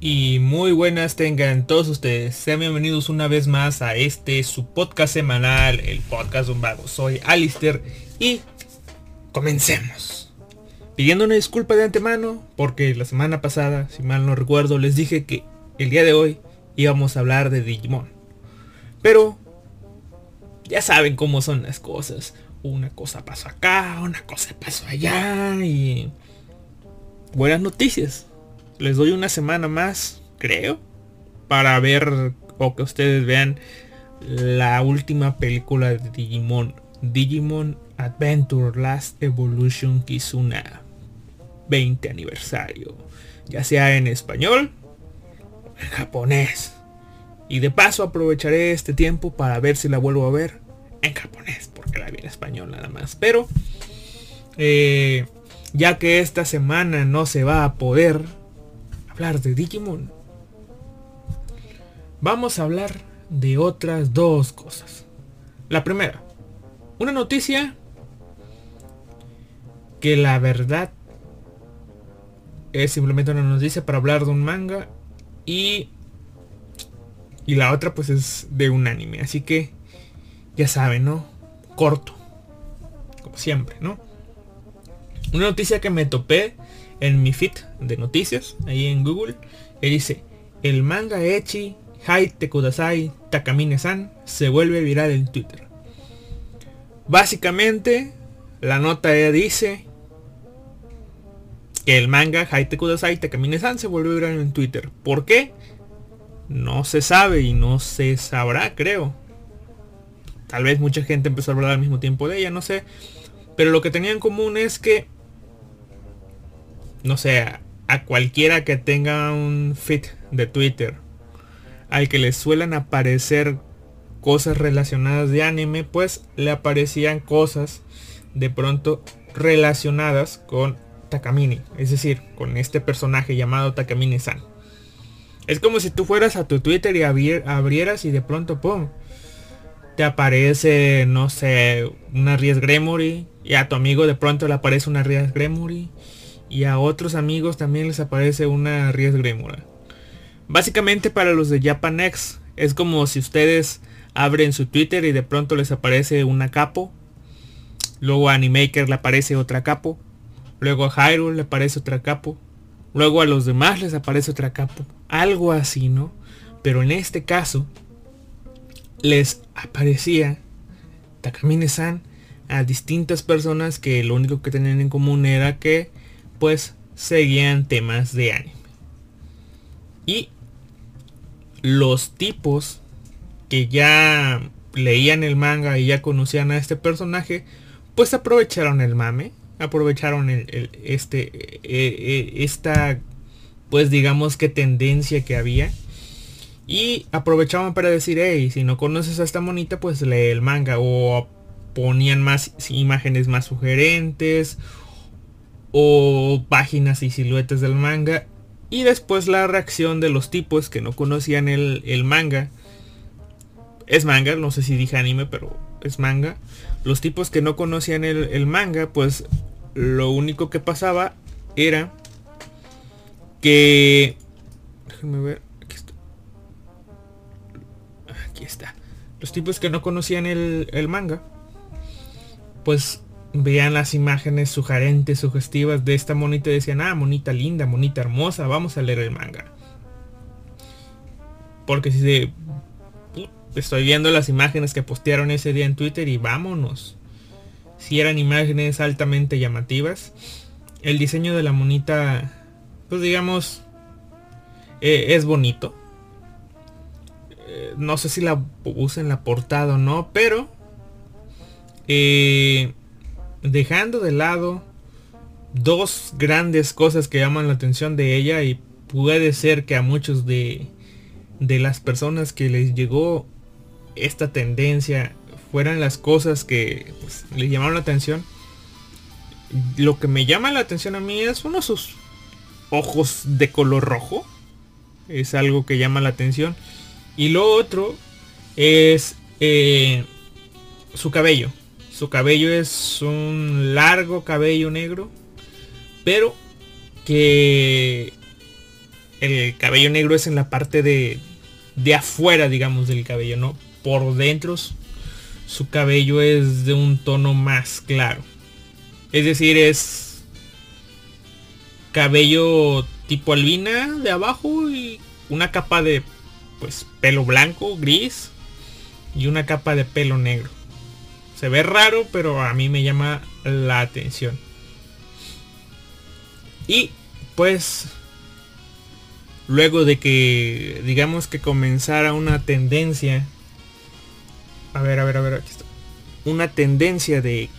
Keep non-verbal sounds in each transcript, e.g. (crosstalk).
Y muy buenas tengan todos ustedes. Sean bienvenidos una vez más a este su podcast semanal, el podcast de un vago. Soy Alister y comencemos. Pidiendo una disculpa de antemano porque la semana pasada, si mal no recuerdo, les dije que el día de hoy íbamos a hablar de Digimon. Pero ya saben cómo son las cosas. Una cosa pasó acá, una cosa pasó allá y... Buenas noticias les doy una semana más, creo, para ver o que ustedes vean la última película de Digimon, Digimon Adventure Last Evolution Kizuna 20 aniversario, ya sea en español o en japonés. Y de paso aprovecharé este tiempo para ver si la vuelvo a ver en japonés, porque la vi en español nada más. Pero, eh, ya que esta semana no se va a poder, hablar de Digimon, vamos a hablar de otras dos cosas. La primera, una noticia que la verdad es simplemente una noticia para hablar de un manga y y la otra pues es de un anime, así que ya saben, ¿no? Corto, como siempre, ¿no? Una noticia que me topé en mi feed de noticias, ahí en Google, y dice, el manga Echi Haite Kudasai Takamine-san se vuelve viral en Twitter. Básicamente, la nota dice que el manga Haite Kudasai Takamine-san se vuelve viral en Twitter. ¿Por qué? No se sabe y no se sabrá, creo. Tal vez mucha gente empezó a hablar al mismo tiempo de ella, no sé. Pero lo que tenía en común es que no sé, a cualquiera que tenga un feed de Twitter al que le suelen aparecer cosas relacionadas de anime, pues le aparecían cosas de pronto relacionadas con Takamine, es decir, con este personaje llamado Takamine-san. Es como si tú fueras a tu Twitter y abrieras y de pronto, ¡pum! Te aparece, no sé, una Ries Gremory y a tu amigo de pronto le aparece una Ries Gremory y a otros amigos también les aparece una Ries Gremora. Básicamente para los de Japanex es como si ustedes abren su Twitter y de pronto les aparece una capo. Luego a Animaker le aparece otra capo. Luego a Hyrule le aparece otra capo. Luego a los demás les aparece otra capo. Algo así, ¿no? Pero en este caso les aparecía Takamine-san a distintas personas que lo único que tenían en común era que pues seguían temas de anime. Y los tipos que ya leían el manga y ya conocían a este personaje, pues aprovecharon el mame, aprovecharon el, este, e, e, esta, pues digamos que tendencia que había. Y aprovechaban para decir, hey, si no conoces a esta monita, pues lee el manga. O ponían más imágenes más sugerentes o páginas y siluetas del manga y después la reacción de los tipos que no conocían el, manga. Es manga, no sé si dije anime, pero es manga. Los tipos que no conocían el, manga, pues lo único que pasaba era que... Déjenme ver. Los tipos que no conocían el, el manga, pues vean las imágenes sugerentes, sugestivas de esta monita y decían, ah, monita linda, monita hermosa, vamos a leer el manga. Porque si se... Estoy viendo las imágenes que postearon ese día en Twitter y vámonos. Si eran imágenes altamente llamativas. El diseño de la monita, pues digamos, eh, es bonito. Eh, no sé si la puse en la portada o no, pero... Eh, dejando de lado dos grandes cosas que llaman la atención de ella y puede ser que a muchos de, de las personas que les llegó esta tendencia fueran las cosas que pues, les llamaron la atención. Lo que me llama la atención a mí es uno de sus ojos de color rojo. Es algo que llama la atención. Y lo otro es eh, su cabello Su cabello es un largo cabello negro, pero que el cabello negro es en la parte de, de afuera, digamos, del cabello, ¿no? Por dentro su cabello es de un tono más claro. Es decir, es cabello tipo albina de abajo y una capa de pues pelo blanco, gris y una capa de pelo negro. Se ve raro, pero a mí me llama la atención. Y pues luego de que digamos que comenzara una tendencia a ver, a ver, a ver, aquí está. Una tendencia de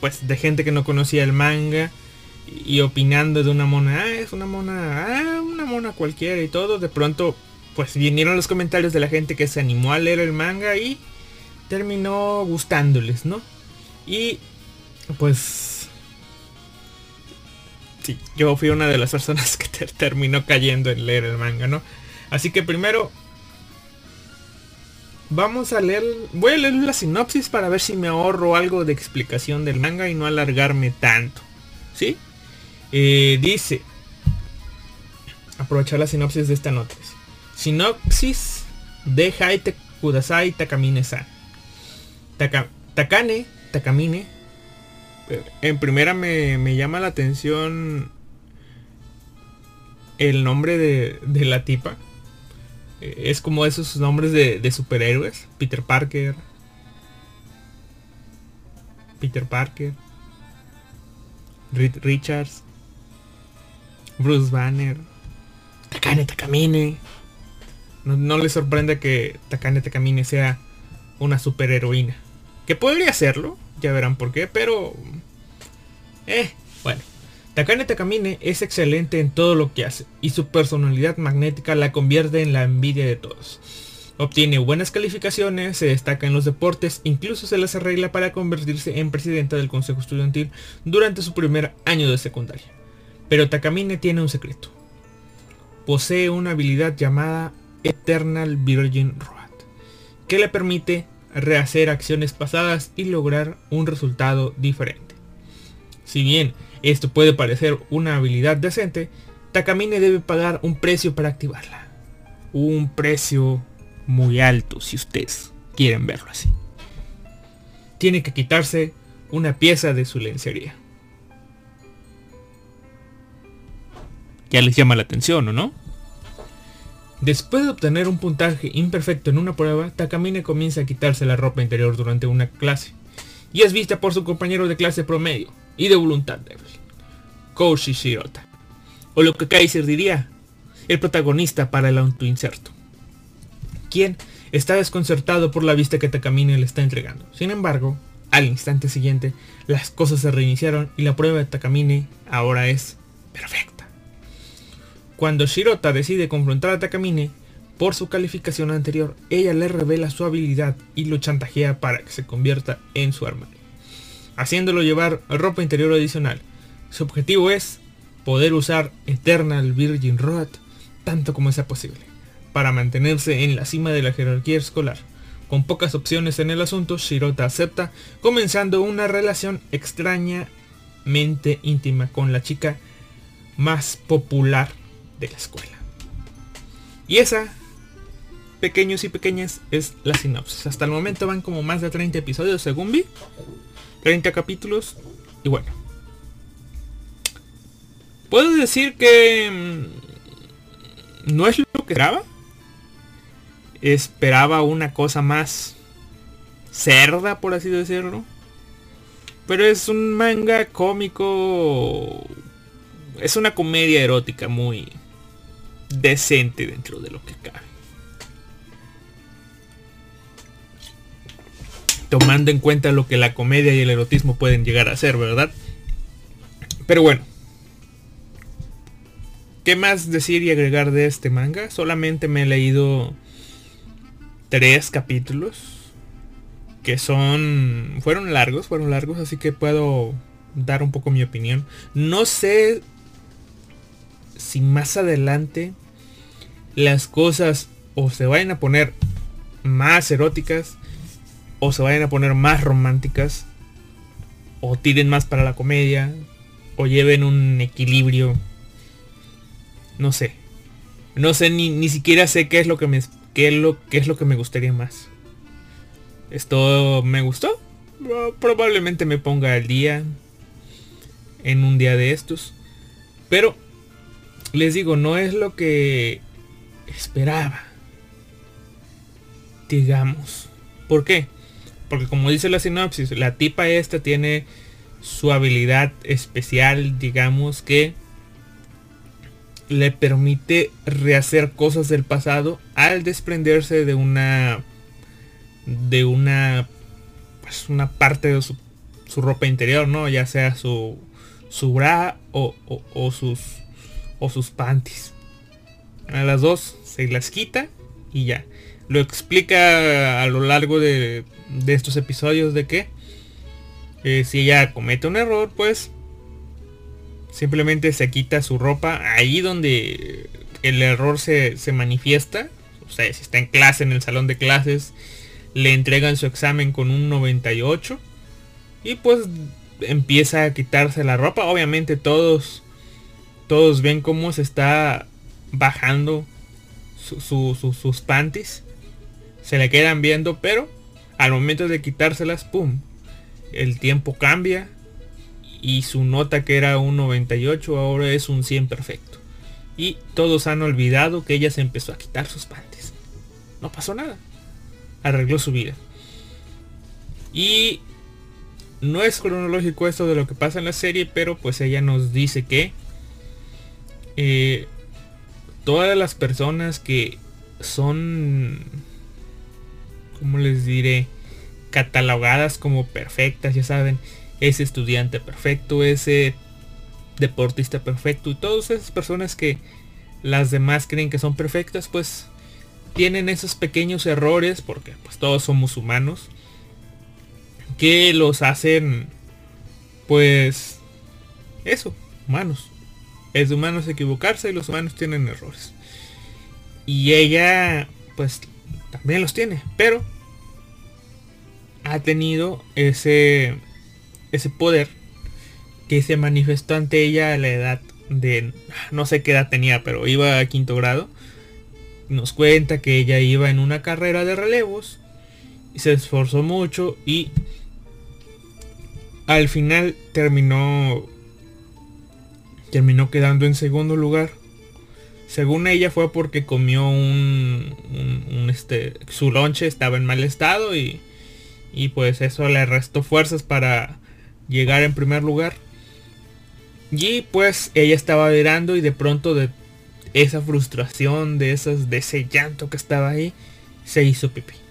pues de gente que no conocía el manga y opinando de una mona, ah, es una mona, ah, una mona cualquiera y todo, de pronto pues vinieron los comentarios de la gente que se animó a leer el manga y terminó gustándoles, ¿no? Y pues sí, yo fui una de las personas (laughs) que terminó cayendo en leer el manga, ¿no? Así que primero Vamos a leer, voy a leer la sinopsis para ver si me ahorro algo de explicación del manga y no alargarme tanto. ¿Sí? Eh, dice, aprovechar la sinopsis de esta nota. Sinopsis de Haite Kudasai Takamine-san. Takane, Takamine. Eh, en primera me, me, llama la atención el nombre de, de la tipa es como esos nombres de, superhéroes. Peter Parker. Peter Parker. Richards. Bruce Banner. Takane Takamine. No, no le sorprende que Takane Takamine sea una superheroína. Que podría hacerlo, ya verán por qué, pero... Eh, bueno. Takane Takamine es excelente en todo lo que hace y su personalidad magnética la convierte en la envidia de todos. Obtiene buenas calificaciones, se destaca en los deportes, incluso se las arregla para convertirse en presidenta del consejo estudiantil durante su primer año de secundaria. Pero Takamine tiene un secreto. Posee una habilidad llamada Eternal Virgin Road, que le permite rehacer acciones pasadas y lograr un resultado diferente. Si bien esto puede parecer una habilidad decente, Takamine debe pagar un precio para activarla. Un precio muy alto si ustedes quieren verlo así. Tiene que quitarse una pieza de su lencería. Ya les llama la atención, ¿o no? Después de obtener un puntaje imperfecto en una prueba, Takamine comienza a quitarse la ropa interior durante una clase. Y es vista por su compañero de clase promedio, y de voluntad débil. Koushi Shirota. O lo que Kaiser diría, el protagonista para el autoinserto. Quien está desconcertado por la vista que Takamine le está entregando. Sin embargo, al instante siguiente, las cosas se reiniciaron y la prueba de Takamine ahora es perfecta. Cuando Shirota decide confrontar a Takamine, por su calificación anterior, ella le revela su habilidad y lo chantajea para que se convierta en su arma haciéndolo llevar ropa interior adicional. Su objetivo es poder usar Eternal Virgin Road tanto como sea posible, para mantenerse en la cima de la jerarquía escolar. Con pocas opciones en el asunto, Shirota acepta, comenzando una relación extrañamente íntima con la chica más popular de la escuela. Y esa, pequeños y pequeñas, es la sinopsis. Hasta el momento van como más de 30 episodios según vi. 30 capítulos. Y bueno. Puedo decir que mm, no es lo que esperaba. Esperaba una cosa más cerda, por así decirlo. Pero es un manga cómico. Es una comedia erótica muy decente dentro de lo que cabe. tomando en cuenta lo que la comedia y el erotismo pueden llegar a ser, ¿verdad? Pero bueno. ¿Qué más decir y agregar de este manga? Solamente me he leído tres capítulos. Que son... Fueron largos, fueron largos, así que puedo dar un poco mi opinión. No sé si más adelante las cosas o se vayan a poner más eróticas o se vayan a poner más románticas o tiren más para la comedia o lleven un equilibrio. No sé. No sé ni, ni siquiera sé qué es lo que me qué es lo qué es lo que me gustaría más. Esto me gustó probablemente me ponga al día en un día de estos. Pero les digo no es lo que esperaba digamos ¿por qué? porque como dice la sinopsis la tipa esta tiene su habilidad especial, digamos que le permite rehacer cosas del pasado al desprenderse de una de una pues una parte de su, ropa interior, ¿no? Ya sea su su bra o, o, sus o sus panties. A las dos se las quita y ya. Lo explica a lo largo de, de estos episodios de que eh, si ella comete un error, pues simplemente se quita su ropa ahí donde el error se, manifiesta. O sea, si está en clase, en el salón de clases, le entregan su examen con un 98. Y pues empieza a quitarse la ropa. Obviamente todos, todos ven cómo se está bajando sus panties. Se le quedan viendo, pero al momento de quitárselas, ¡pum! el tiempo cambia y su nota que era un 98 ahora es un 100 perfecto. Y todos han olvidado que ella se empezó a quitar sus panties. No pasó nada. Arregló su vida. Y no es cronológico esto de lo que pasa en la serie, pero pues ella nos dice que eh, todas las personas que son, ¿cómo les diré? catalogadas como perfectas, ya saben, ese estudiante perfecto, ese deportista perfecto y todas esas personas que las demás creen que son perfectas, pues tienen esos pequeños errores, porque pues todos somos humanos, que los hacen, pues, eso, humanos. Es de humanos equivocarse y los humanos tienen errores. Y ella, pues, también los tiene, pero ha tenido ese, ese poder que se manifestó ante ella a la edad de, no sé qué edad tenía, pero iba a quinto grado. Nos cuenta que ella iba en una carrera de relevos y se esforzó mucho y al final terminó terminó quedando en segundo lugar. Según ella fue porque comió un, este su lonche estaba en mal estado y y pues eso le restó fuerzas para llegar en primer lugar. Y pues ella estaba llorando y de pronto de esa frustración, de, esas, de ese llanto que estaba ahí, se hizo pipí.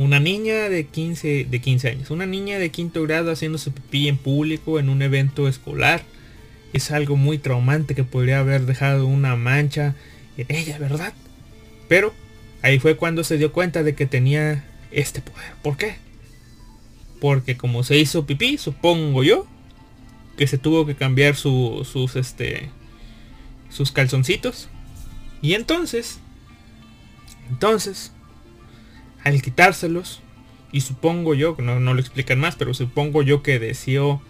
Una niña de 15, de 15 años, una niña de quinto grado haciéndose pipí en público en un evento escolar. Es algo muy traumante que podría haber dejado una mancha en ella, ¿verdad? Pero ahí fue cuando se dio cuenta de que tenía este poder. ¿Por qué? Porque como se hizo pipí, supongo yo, que se tuvo que cambiar sus, este, sus calzoncitos. Y entonces, entonces, al quitárselos, y supongo yo, no, no lo explican más, pero supongo yo que deseó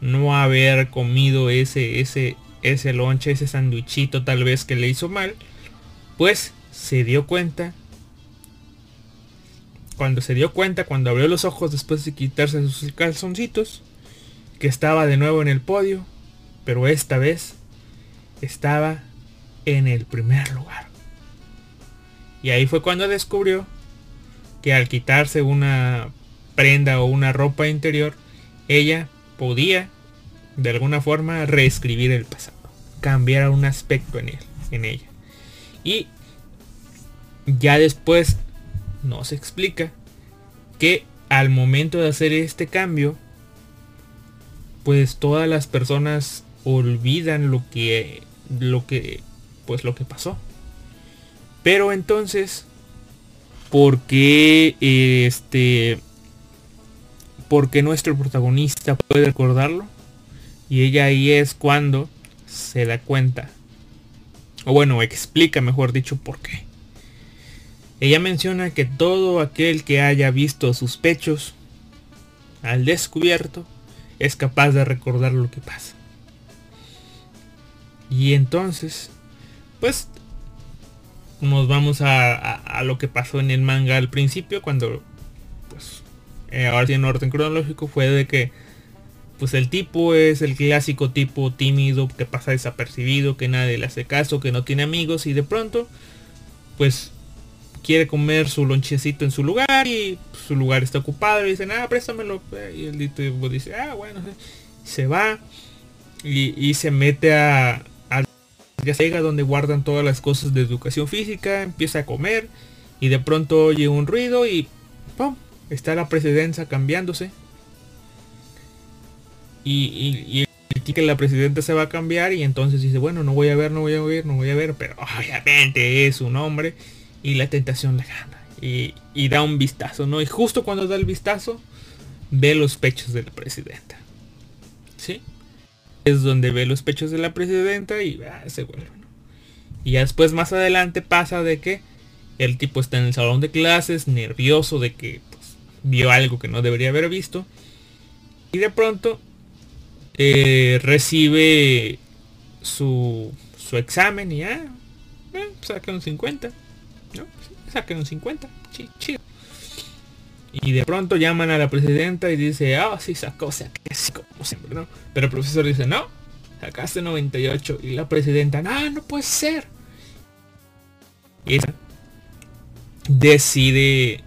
no haber comido ese, ese, ese lonche, ese sandwichito tal vez que le hizo mal, pues se dio cuenta cuando se dio cuenta, cuando abrió los ojos después de quitarse sus calzoncitos, que estaba de nuevo en el podio, pero esta vez estaba en el primer lugar. Y ahí fue cuando descubrió que al quitarse una prenda o una ropa interior, ella podía de alguna forma reescribir el pasado, cambiar un aspecto en él, en ella. Y ya después nos explica que al momento de hacer este cambio, pues todas las personas olvidan lo que, lo que, pues lo que pasó. Pero entonces, ¿por qué este, porque nuestro protagonista puede recordarlo? Y ella ahí es cuando se da cuenta. O bueno, explica, mejor dicho, por qué. Ella menciona que todo aquel que haya visto sus pechos al descubierto es capaz de recordar lo que pasa. Y entonces, pues nos vamos a, lo que pasó en el manga al principio, cuando, pues, eh, ahora sí en orden cronológico, fue de que, pues el tipo es el clásico tipo tímido que pasa desapercibido, que nadie le hace caso, que no tiene amigos y de pronto, pues quiere comer su lonchecito en su lugar y su lugar está ocupado y dicen, ah, préstamelo. Y el tipo dice, ah, bueno, se va y se mete a, ya llega donde guardan todas las cosas de educación física, empieza a comer y de pronto oye un ruido y ¡pum! está la presidencia cambiándose. Y, y, que la presidenta se va a cambiar y entonces dice, bueno, no voy a ver, no voy a ver, no voy a ver, pero obviamente es un hombre y la tentación le gana. Y, y da un vistazo, ¿no? Y justo cuando da el vistazo, ve los pechos de la presidenta. ¿Sí? Es donde ve los pechos de la presidenta y ah, se vuelve. Y después más adelante pasa de que el tipo está en el salón de clases, nervioso de que pues, vio algo que no debería haber visto. Y de pronto eh, recibe su, su examen y ya, ah, eh, saca un 50. ¿no? Saca un 50. chido. Y de pronto llaman a la presidenta y dice, ah, sí sacó, sí, siempre, ¿no? Pero el profesor dice, no, sacaste 98. Y la presidenta, no, no puede ser. Y decide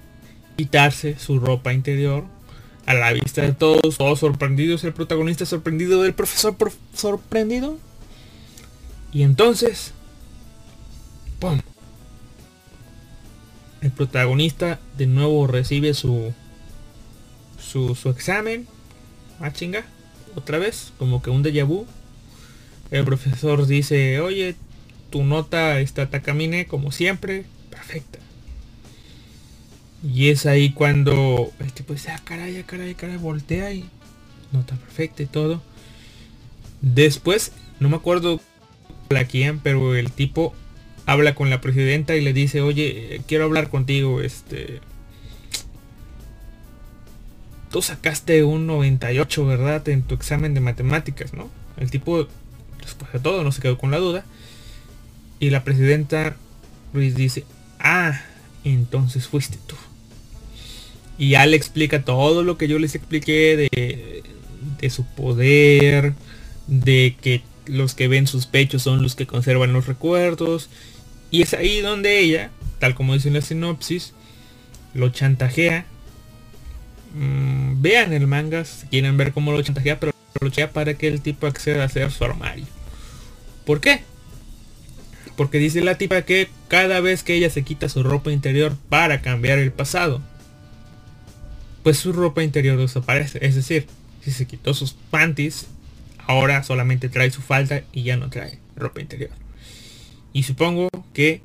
quitarse su ropa interior a la vista de todos, todos sorprendidos, el protagonista sorprendido del profesor sorprendido. Y entonces, ¡pum! el protagonista de nuevo recibe su su, su examen. Ah, chinga. Otra vez, como que un déjà vu. El profesor dice, oye, tu nota está tacamine como siempre. Perfecta. Y es ahí cuando el tipo dice, ah, caray, ah, caray, caray, voltea y nota perfecta y todo. Después, no me acuerdo la quién, pero el tipo habla con la presidenta y le dice, oye, quiero hablar contigo, este... Tú sacaste un 98, ¿verdad? En tu examen de matemáticas, ¿no? El tipo, después de todo, no se quedó con la duda. Y la presidenta Ruiz dice, ah, entonces fuiste tú. Y ya le explica todo lo que yo les expliqué de, de su poder, de que los que ven sus pechos son los que conservan los recuerdos, y es ahí donde ella, tal como dice en la sinopsis, lo chantajea. Mm, vean el manga si quieren ver cómo lo chantajea, pero lo chantajea para que el tipo acceda a hacer su armario. ¿Por qué? Porque dice la tipa que cada vez que ella se quita su ropa interior para cambiar el pasado, pues su ropa interior desaparece. Es decir, si se quitó sus panties, ahora solamente trae su falda y ya no trae ropa interior. Y supongo que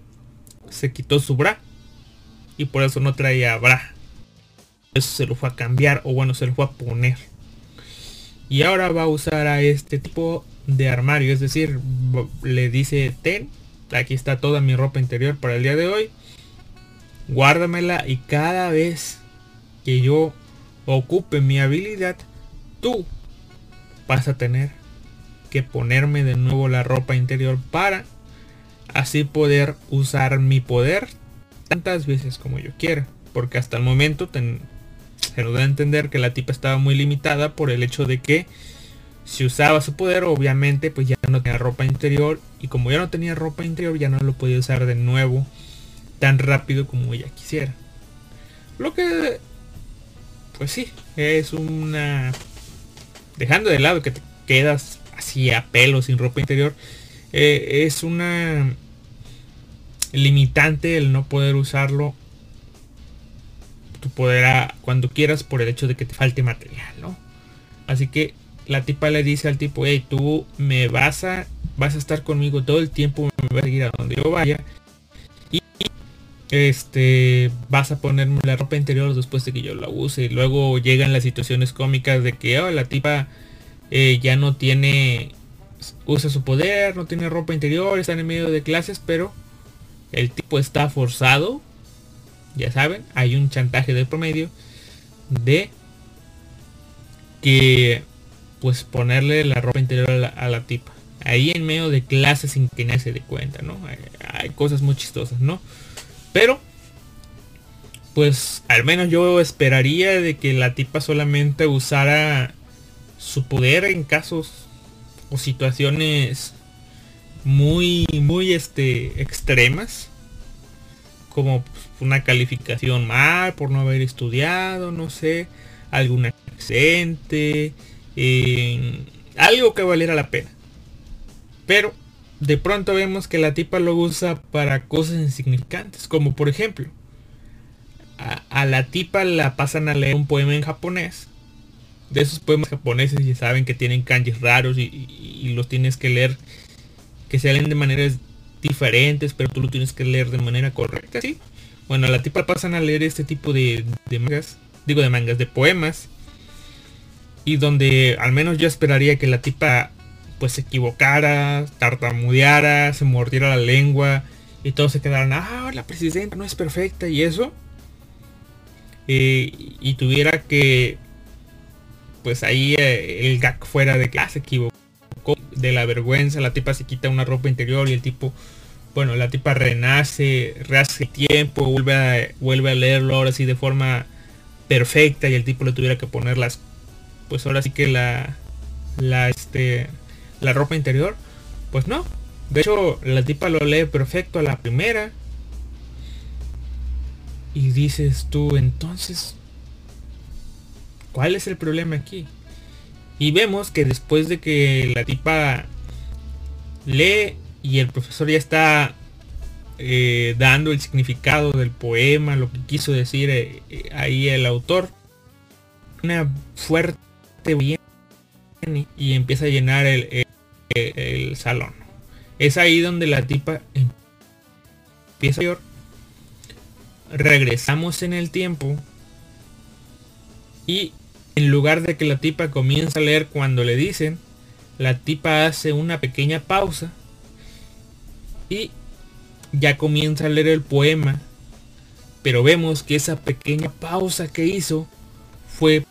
se quitó su bra. Y por eso no traía bra. Se lo fue a cambiar. O bueno, se lo fue a poner. Y ahora va a usar a este tipo de armario. Es decir, le dice, ten, aquí está toda mi ropa interior para el día de hoy. Guárdamela y cada vez que yo ocupe mi habilidad, tú vas a tener que ponerme de nuevo la ropa interior para así poder usar mi poder tantas veces como yo quiera. Porque hasta el momento se nos da a entender que la tipa estaba muy limitada por el hecho de que si usaba su poder obviamente pues ya no tenía ropa interior y como ya no tenía ropa interior ya no lo podía usar de nuevo tan rápido como ella quisiera. Lo que pues sí, es una dejando de lado que te quedas así a pelo sin ropa interior eh, es una limitante el no poder usarlo tu poder cuando quieras por el hecho de que te falte material, ¿no? Así que la tipa le dice al tipo, hey, tú me vas a, vas a estar conmigo todo el tiempo, me vas a seguir a donde yo vaya. Y este, vas a ponerme la ropa interior después de que yo la use. Y luego llegan las situaciones cómicas de que oh, la tipa eh, ya no tiene usa su poder, no tiene ropa interior, está en medio de clases, pero el tipo está forzado ya saben, hay un chantaje de promedio de que pues ponerle la ropa interior a la, tipa. Ahí en medio de clases sin que nadie se dé cuenta, ¿no? Hay, cosas muy chistosas, ¿no? Pero, pues al menos yo esperaría de que la tipa solamente usara su poder en casos o situaciones muy, muy este, extremas. Como una calificación mal por no haber estudiado, no sé, algún accidente, algo que valiera la pena. Pero de pronto vemos que la tipa lo usa para cosas insignificantes, como por ejemplo, a, la tipa la pasan a leer un poema en japonés. De esos poemas japoneses y saben que tienen kanjis raros y, los tienes que leer, que se leen de maneras diferentes, pero tú lo tienes que leer de manera correcta, ¿sí? Bueno, la tipa pasan a leer este tipo de, de mangas, digo de mangas, de poemas y donde al menos yo esperaría que la tipa pues se equivocara, tartamudeara, se mordiera la lengua y todos se quedaran, ah, la presidenta no es perfecta y eso. Eh, y tuviera que, pues ahí eh, el gag fuera de que ah, se equivocó, de la vergüenza, la tipa se quita una ropa interior y el tipo, bueno, la tipa renace, rehace tiempo, vuelve a, vuelve a leerlo ahora sí de forma perfecta y el tipo le tuviera que poner las pues ahora sí que la, la, este, la ropa interior, pues no. De hecho, la tipa lo lee perfecto a la primera. Y dices tú, entonces, ¿cuál es el problema aquí? Y vemos que después de que la tipa lee y el profesor ya está eh, dando el significado del poema, lo que quiso decir eh, eh, ahí el autor, una fuerte y empieza a llenar el, el, salón. Es ahí donde la tipa empieza a. Regresamos en el tiempo. Y en lugar de que la tipa comienza a leer cuando le dicen, la tipa hace una pequeña pausa. Y ya comienza a leer el poema. Pero vemos que esa pequeña pausa que hizo fue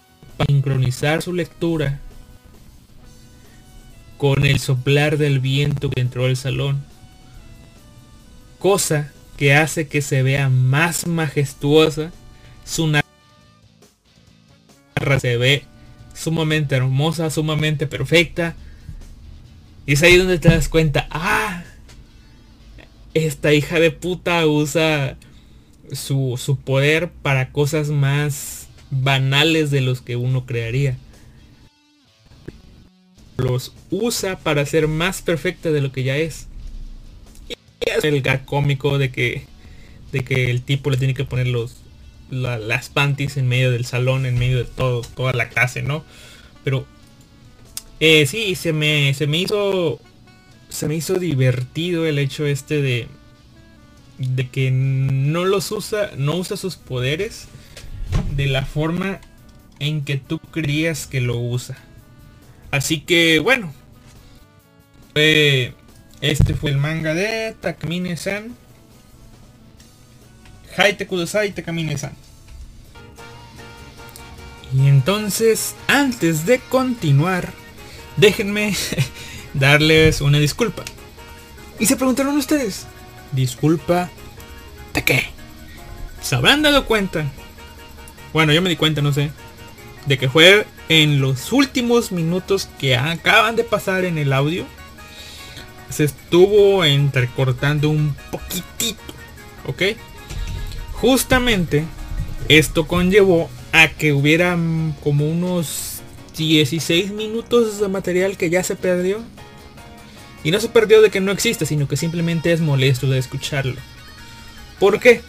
sincronizar su lectura con el soplar del viento que entró al salón. Cosa que hace que se vea más majestuosa. Su narra se ve sumamente hermosa, sumamente perfecta. Y es ahí donde te das cuenta, ah, esta hija de puta usa su, su poder para cosas más banales de los que uno crearía. Los usa para ser más perfecta de lo que ya es. Es el gag cómico de que, de que el tipo le tiene que poner los, las panties en medio del salón, en medio de todo, toda la clase, ¿no? Pero eh, sí, se me, se me hizo se me hizo divertido el hecho este de de que no los usa, no usa sus poderes de la forma en que tú creías que lo usa. Así que bueno, este fue el manga de Takamine-san. Haite Kudasai Takamine-san. Y entonces, antes de continuar, déjenme (laughs) darles una disculpa. Y se preguntaron ustedes, ¿disculpa de qué? Se habrán dado cuenta bueno, yo me di cuenta, no sé. De que fue en los últimos minutos que acaban de pasar en el audio. Se estuvo entrecortando un poquitito. ¿Ok? Justamente esto conllevó a que hubiera como unos 16 minutos de material que ya se perdió. Y no se perdió de que no existe, sino que simplemente es molesto de escucharlo. ¿Por qué?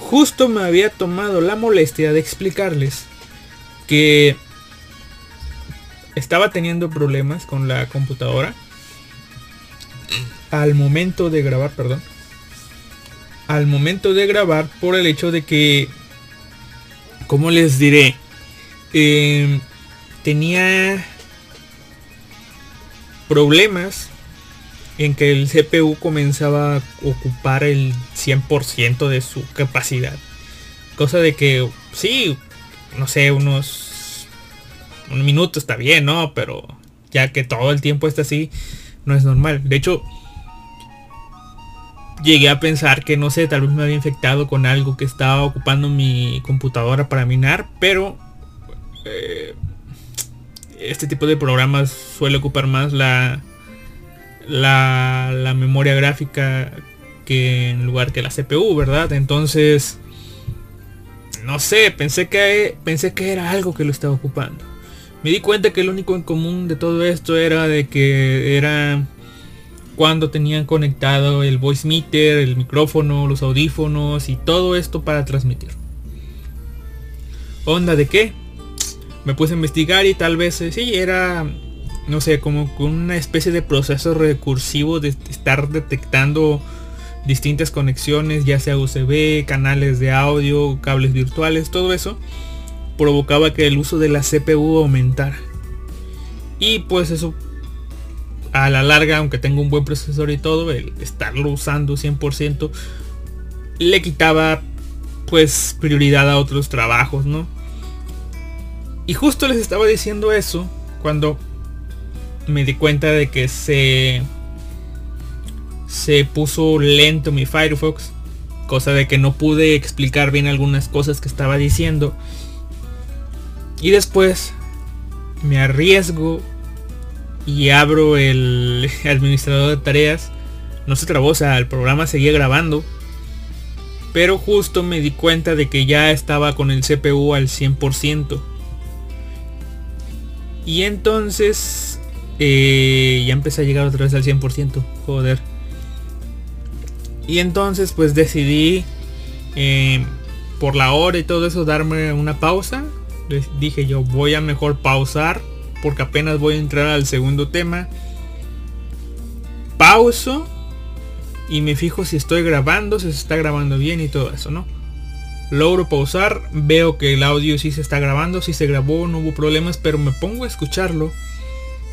justo me había tomado la molestia de explicarles que estaba teniendo problemas con la computadora al momento de grabar, perdón. Al momento de grabar por el hecho de que, como les diré, em, tenía problemas en que el CPU comenzaba a ocupar el 100% de su capacidad. Cosa de que, sí, no sé, unos... Un minuto está bien, ¿no? Pero ya que todo el tiempo está así, no es normal. De hecho, llegué a pensar que no sé, tal vez me había infectado con algo que estaba ocupando mi computadora para minar, pero eh, este tipo de programas suele ocupar más la, la, memoria gráfica que en lugar que la CPU, ¿verdad? Entonces, no sé, pensé que pensé que era algo que lo estaba ocupando. Me di cuenta que el único en común de todo esto era de que era cuando tenían conectado el voice meter, el micrófono, los audífonos y todo esto para transmitir. ¿Onda de qué? Me puse a investigar y tal vez eh, sí era, no sé, como una especie de proceso recursivo de estar detectando distintas conexiones, ya sea USB, canales de audio, cables virtuales, todo eso provocaba que el uso de la CPU aumentara. Y pues eso a la larga, aunque tenga un buen procesador y todo, el estarlo usando 100% le quitaba pues prioridad a otros trabajos, ¿no? Y justo les estaba diciendo eso cuando me di cuenta de que se se puso lento mi Firefox, cosa de que no pude explicar bien algunas cosas que estaba diciendo. Y después me arriesgo y abro el (laughs) administrador de tareas, no se trabó, o sea, el programa seguía grabando. Pero justo me di cuenta de que ya estaba con el CPU al 100%. Y entonces eh, ya empecé a llegar otra vez al 100%. Joder. Y entonces pues decidí eh, por la hora y todo eso darme una pausa. Les dije yo voy a mejor pausar porque apenas voy a entrar al segundo tema. Pauso y me fijo si estoy grabando, si se está grabando bien y todo eso, ¿no? Logro pausar, veo que el audio sí se está grabando, si se grabó, no hubo problemas, pero me pongo a escucharlo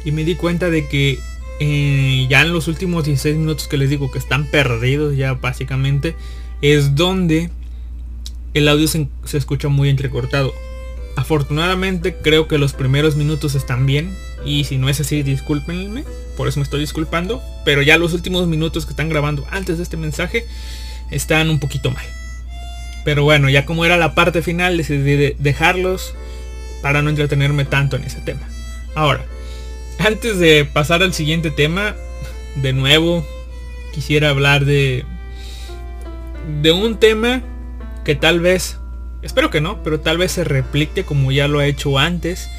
y me di cuenta de que eh, ya en los últimos 16 minutos que les digo que están perdidos ya básicamente, es donde el audio se escucha muy entrecortado. Afortunadamente creo que los primeros minutos están bien y si no es así discúlpenme, por eso me estoy disculpando, pero ya los últimos minutos que están grabando antes de este mensaje están un poquito mal. Pero bueno, ya como era la parte final decidí dejarlos para no entretenerme tanto en ese tema. Ahora, antes de pasar al siguiente tema, de nuevo quisiera hablar de de un tema que tal vez Espero que no, pero tal vez se replique como ya lo ha hecho antes.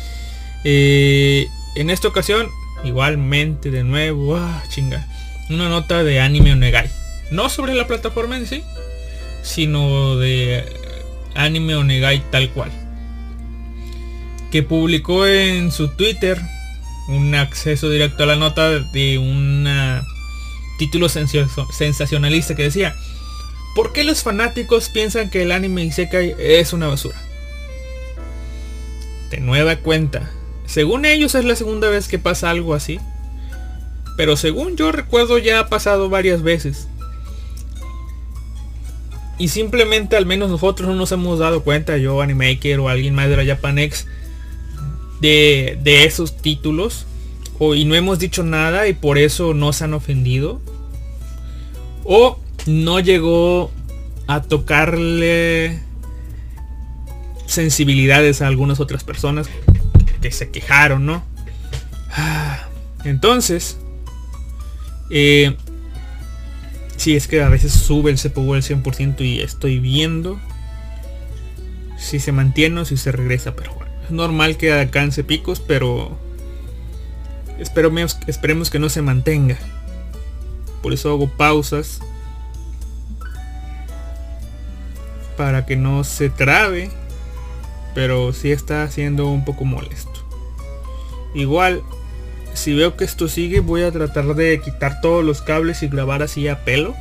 Eh, en esta ocasión, igualmente de nuevo, ah, chinga, una nota de anime onegai. No sobre la plataforma en sí, sino de anime onegai tal cual. Que publicó en su Twitter un acceso directo a la nota de un título sensacionalista que decía ¿Por qué los fanáticos piensan que el anime Isekai es una basura? De nueva cuenta. Según ellos es la segunda vez que pasa algo así. Pero según yo recuerdo ya ha pasado varias veces. Y simplemente al menos nosotros no nos hemos dado cuenta, yo Animaker o alguien más de la Japanex, de, de esos títulos. O, y no hemos dicho nada y por eso no se han ofendido. O no llegó a tocarle sensibilidades a algunas otras personas que se quejaron, ¿no? Entonces, eh, si es que a veces sube el CPU al 100% y estoy viendo si se mantiene o si se regresa, pero bueno, normal que alcance picos, pero esperemos, que no se mantenga. Por eso hago pausas para que no se trabe, pero si está siendo un poco molesto. Igual, si veo que esto sigue, voy a tratar de quitar todos los cables y grabar así a pelo,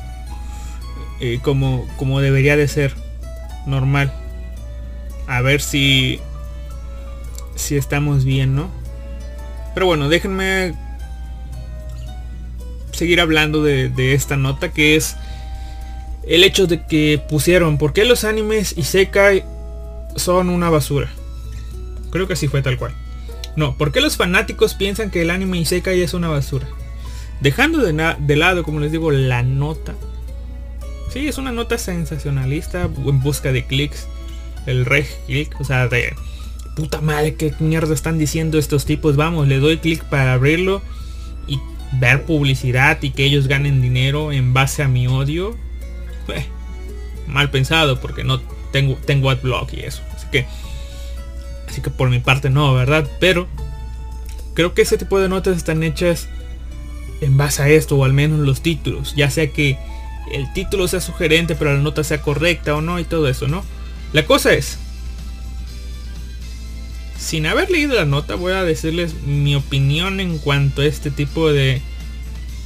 eh, como, como debería de ser, normal. A ver si, si estamos bien, ¿no? Pero bueno, déjenme seguir hablando de, esta nota que es el hecho de que pusieron por qué los animes y Sekai son una basura. Creo que así fue tal cual. No, ¿por qué los fanáticos piensan que el anime Isekai es una basura? Dejando de, de lado, como les digo, la nota. Sí, es una nota sensacionalista en busca de clics. El reg click, o sea, de puta madre, qué mierda están diciendo estos tipos. Vamos, le doy clic para abrirlo y ver publicidad y que ellos ganen dinero en base a mi odio. Eh, mal pensado porque no tengo, tengo adblock y eso. Así que Así que por mi parte no, ¿verdad? Pero creo que ese tipo de notas están hechas en base a esto, o al menos los títulos. Ya sea que el título sea sugerente, pero la nota sea correcta o no, y todo eso, ¿no? La cosa es, sin haber leído la nota, voy a decirles mi opinión en cuanto a este tipo de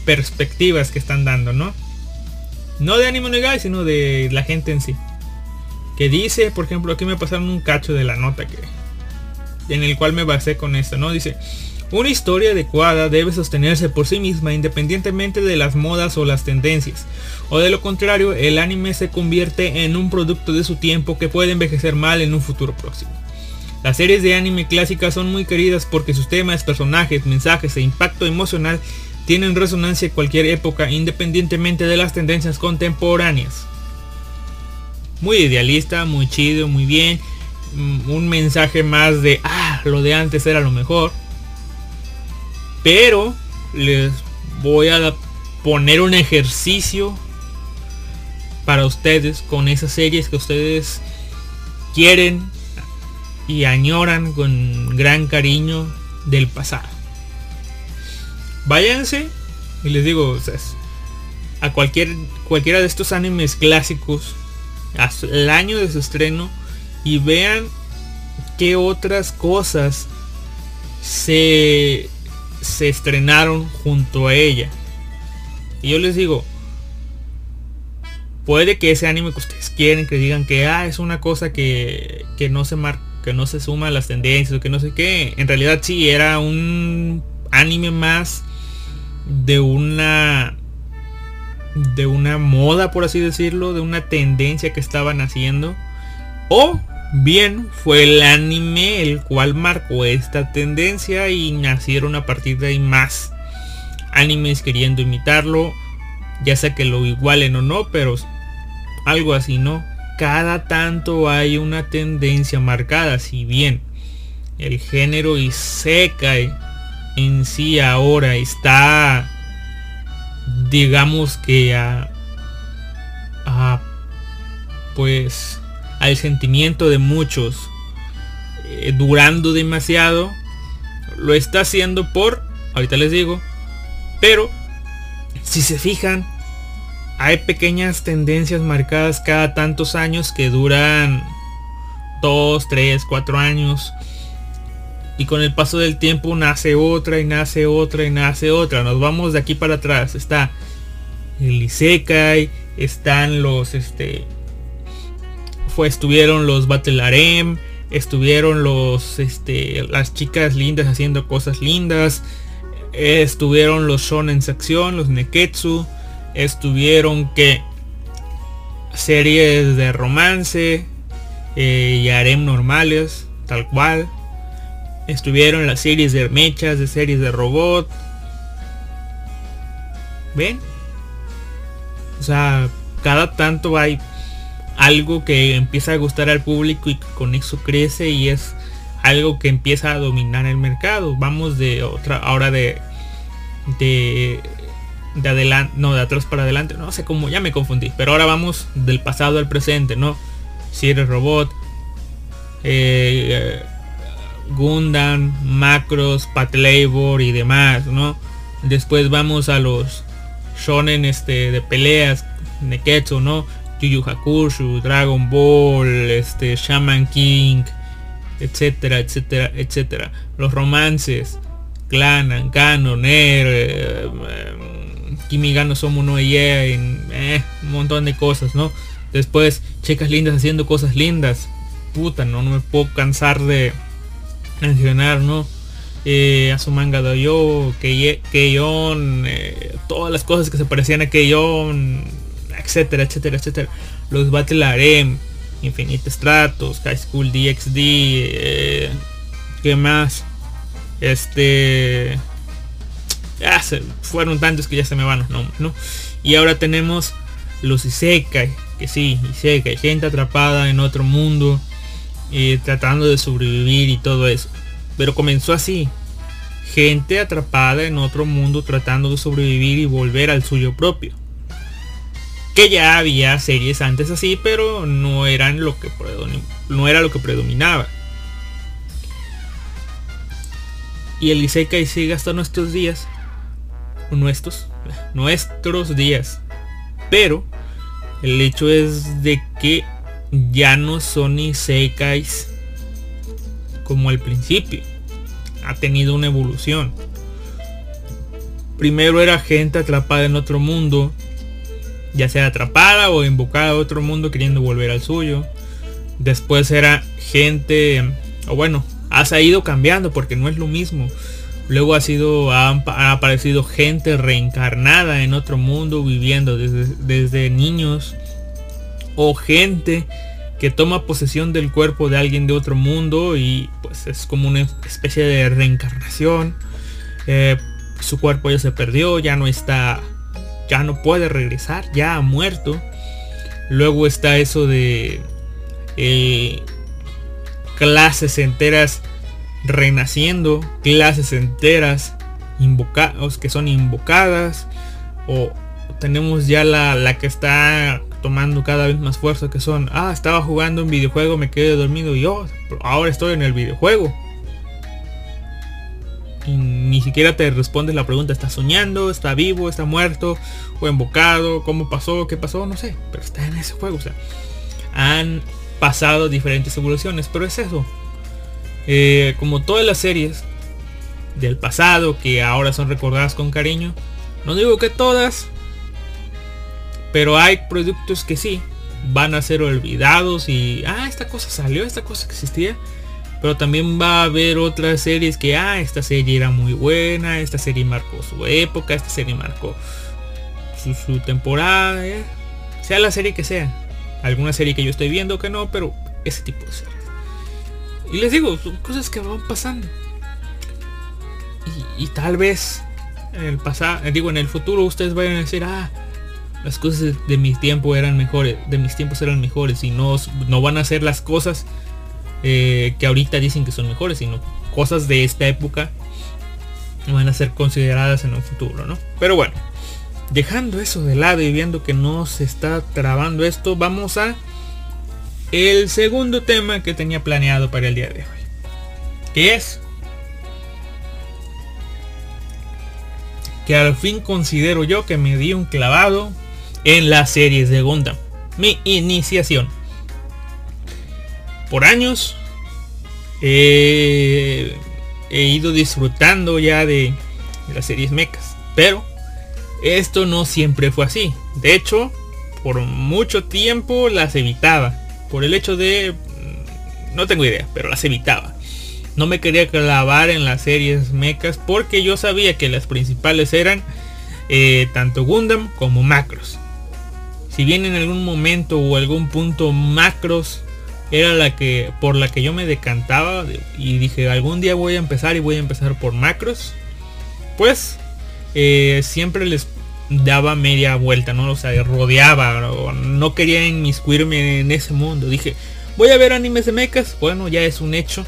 perspectivas que están dando, ¿no? No de Anime Guy, sino de la gente en sí. Que dice, por ejemplo, aquí me pasaron un cacho de la nota que en el cual me basé con esto, ¿no? Dice, una historia adecuada debe sostenerse por sí misma independientemente de las modas o las tendencias. O de lo contrario, el anime se convierte en un producto de su tiempo que puede envejecer mal en un futuro próximo. Las series de anime clásicas son muy queridas porque sus temas, personajes, mensajes e impacto emocional tienen resonancia en cualquier época independientemente de las tendencias contemporáneas. Muy idealista, muy chido, muy bien Mm, un mensaje más de, ah, lo de antes era lo mejor. Pero les voy a poner un ejercicio para ustedes con esas series que ustedes quieren y añoran con gran cariño del pasado. Váyanse y les digo, a cualquier cualquiera de estos animes clásicos, el año de su estreno, y vean qué otras cosas se, se estrenaron junto a ella. Y yo les digo, puede que ese anime que ustedes quieren, que digan que ah, es una cosa que, que no se marca, que no se suma a las tendencias o que no sé qué. En realidad sí, era un anime más de una de una moda por así decirlo, de una tendencia que estaban haciendo. O Bien, fue el anime el cual marcó esta tendencia y nacieron a partir de ahí más animes queriendo imitarlo, ya sea que lo igualen o no, pero algo así, ¿no? Cada tanto hay una tendencia marcada, si bien el género Isekai en sí ahora está, digamos que a, a pues al sentimiento de muchos eh, durando demasiado, lo está haciendo por, ahorita les digo, pero si se fijan, hay pequeñas tendencias marcadas cada tantos años que duran 2, 3, 4 años. Y con el paso del tiempo nace otra y nace otra y nace otra. Nos vamos de aquí para atrás. Está el Isekai, están los este fue estuvieron los Battle Arem, estuvieron los este las chicas lindas haciendo cosas lindas, estuvieron los shonen sección, los neketsu, estuvieron que series de romance eh, y harem normales, tal cual. Estuvieron las series de mechas, de series de robot. ¿Ven? O sea, cada tanto hay algo que empieza a gustar al público y con eso crece y es algo que empieza a dominar el mercado. Vamos de otra, ahora de, de, de adelante, no, de atrás para adelante, no sé cómo, ya me confundí, pero ahora vamos del pasado al presente, ¿no? Si eres robot, eh, Gundam, Macros, Pat Labor y demás, ¿no? Después vamos a los shonen este, de peleas, Neketsu, ¿no? Yu Yu Hakusho, Dragon Ball, este, Shaman King, etcétera, etcétera, etcétera. Los romances, Clan, Canon, Air, eh, Kimigano Somo no en eh, un montón de cosas, ¿no? Después, chicas lindas haciendo cosas lindas. Puta, no, no me puedo cansar de mencionar, ¿no? Eh, a su manga de yo, Keion, eh, todas las cosas que se parecían a Keion, etcétera, etcétera, etcétera. Los Battle Arem, Infinite Stratos, High School DxD, eh, ¿qué más? Este... Se, fueron tantos que ya se me van los nombres, ¿no? Y ahora tenemos los Isekai, que sí, Isekai, gente atrapada en otro mundo, y tratando de sobrevivir y todo eso. Pero comenzó así, gente atrapada en otro mundo tratando de sobrevivir y volver al suyo propio. Que ya había series antes así, pero no eran lo que no era lo que predominaba. Y el Isekai sigue hasta nuestros días. Nuestros, nuestros días. Pero el hecho es de que ya no son Isekais como al principio ha tenido una evolución. Primero era gente atrapada en otro mundo, ya sea atrapada o invocada a otro mundo queriendo volver al suyo. Después era gente, o bueno, ha ido cambiando porque no es lo mismo. Luego ha sido, ha, aparecido gente reencarnada en otro mundo viviendo desde, desde niños. O gente que toma posesión del cuerpo de alguien de otro mundo y pues es como una especie de reencarnación. Eh, su cuerpo ya se perdió, ya no está, ya no puede regresar, ya ha muerto. Luego está eso de eh, clases enteras renaciendo, clases enteras invocados que son invocadas o tenemos ya la, la que está tomando cada vez más fuerza que son, ah, estaba jugando un videojuego, me quedé dormido y yo, oh, ahora estoy en el videojuego. Y ni siquiera te respondes la pregunta, ¿está soñando? ¿Está vivo? ¿Está muerto? ¿O invocado? ¿Cómo pasó? ¿Qué pasó? No sé, pero está en ese juego. O sea, han pasado diferentes evoluciones, pero es eso. Eh, como todas las series del pasado que ahora son recordadas con cariño, no digo que todas, pero hay productos que sí van a ser olvidados y ah, esta cosa salió, esta cosa que existía. Pero también va a haber otras series que ah, esta serie era muy buena, esta serie marcó su época, esta serie marcó su, temporada, eh. sea la serie que sea. Alguna serie que yo estoy viendo que no, pero ese tipo de series. Y les digo, son cosas que van pasando. Y, tal vez en el pasado, digo, en el futuro ustedes vayan a decir, ah, las cosas de mi tiempo eran mejores, de mis tiempos eran mejores y no, no van a ser las cosas eh, que ahorita dicen que son mejores, sino cosas de esta época van a ser consideradas en un futuro, ¿no? Pero bueno, dejando eso de lado y viendo que no se está trabando esto, vamos a el segundo tema que tenía planeado para el día de hoy. Que es que al fin considero yo que me di un clavado en las series de Gundam. Mi iniciación. Por años he ido disfrutando ya de, las series mechas. Pero esto no siempre fue así. De hecho, por mucho tiempo las evitaba. Por el hecho de... Mm, no tengo idea, pero las evitaba. No me quería clavar en las series mechas porque yo sabía que las principales eran eh, tanto Gundam como Macros si bien en algún momento o algún punto macros era la que por la que yo me decantaba y dije algún día voy a empezar y voy a empezar por macros pues eh, siempre les daba media vuelta no o sea rodeaba no quería inmiscuirme en ese mundo. Dije voy a ver animes de mechas. Bueno ya es un hecho.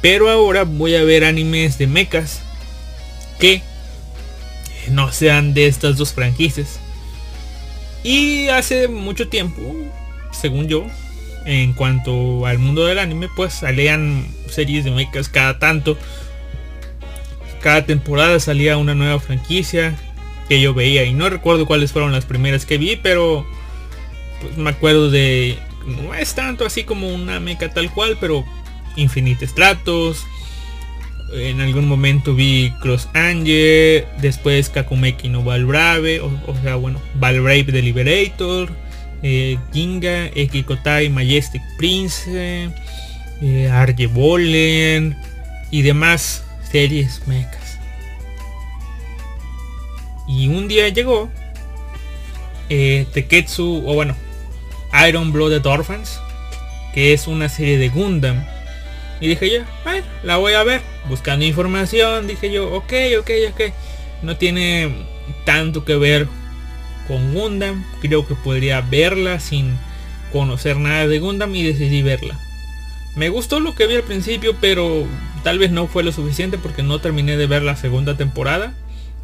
Pero ahora voy a ver animes de mechas que no sean de estas dos franquicias. Y hace mucho tiempo, según yo, en cuanto al mundo del anime, pues salían series de mechas cada tanto. Cada temporada salía una nueva franquicia yo veía y no recuerdo cuáles fueron las primeras que vi, pero pues me acuerdo de no es tanto así como una mecha tal cual, pero Infinite Stratos, en algún momento vi Cross Angel, después Kakumeki no Valbrave, o, sea, bueno, Valbrave de Liberator, eh, Ginga, Ekikotai, Majestic Prince, eh, Arjebolen y demás series mechas. Y un día llegó eh, Teketsu, o bueno, Iron Blooded Orphans, que es una serie de Gundam. Y dije yo, bueno, la voy a ver. Buscando información, dije yo, ok, ok, ok. No tiene tanto que ver con Gundam. Creo que podría verla sin conocer nada de Gundam y decidí verla. Me gustó lo que vi al principio, pero tal vez no fue lo suficiente porque no terminé de ver la segunda temporada.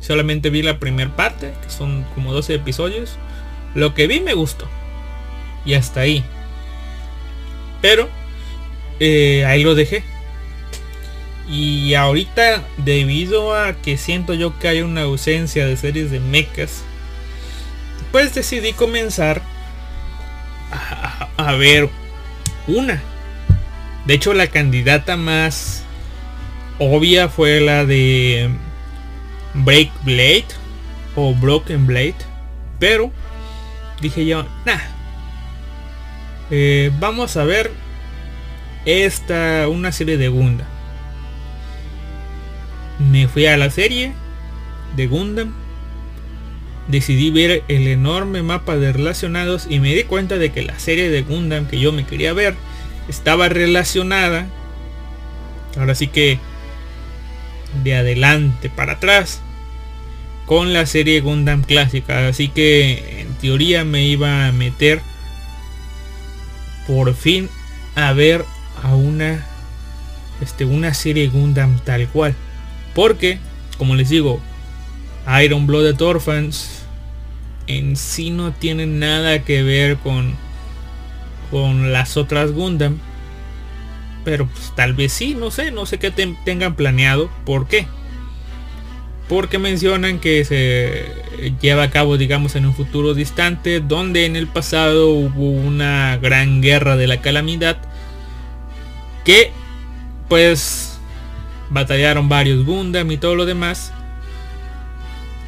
Solamente vi la primera parte, que son como 12 episodios. Lo que vi me gustó. Y hasta ahí. Pero eh, ahí lo dejé. Y ahorita, debido a que siento yo que hay una ausencia de series de mechas, pues decidí comenzar a, ver una. De hecho, la candidata más obvia fue la de Break Blade o Broken Blade. Pero dije yo, nah. Eh, vamos a ver esta, una serie de Gundam. Me fui a la serie de Gundam. Decidí ver el enorme mapa de relacionados y me di cuenta de que la serie de Gundam que yo me quería ver estaba relacionada. Ahora sí que de adelante para atrás con la serie Gundam clásica. Así que en teoría me iba a meter por fin a ver a una este una serie Gundam tal cual. Porque, como les digo, Iron Blooded Orphans en sí no tiene nada que ver con con las otras Gundam. Pero pues, tal vez sí, no sé, no sé qué tengan planeado. ¿Por qué? Porque mencionan que se lleva a cabo, digamos, en un futuro distante, donde en el pasado hubo una gran guerra de la calamidad que pues batallaron varios Gundam y todo lo demás.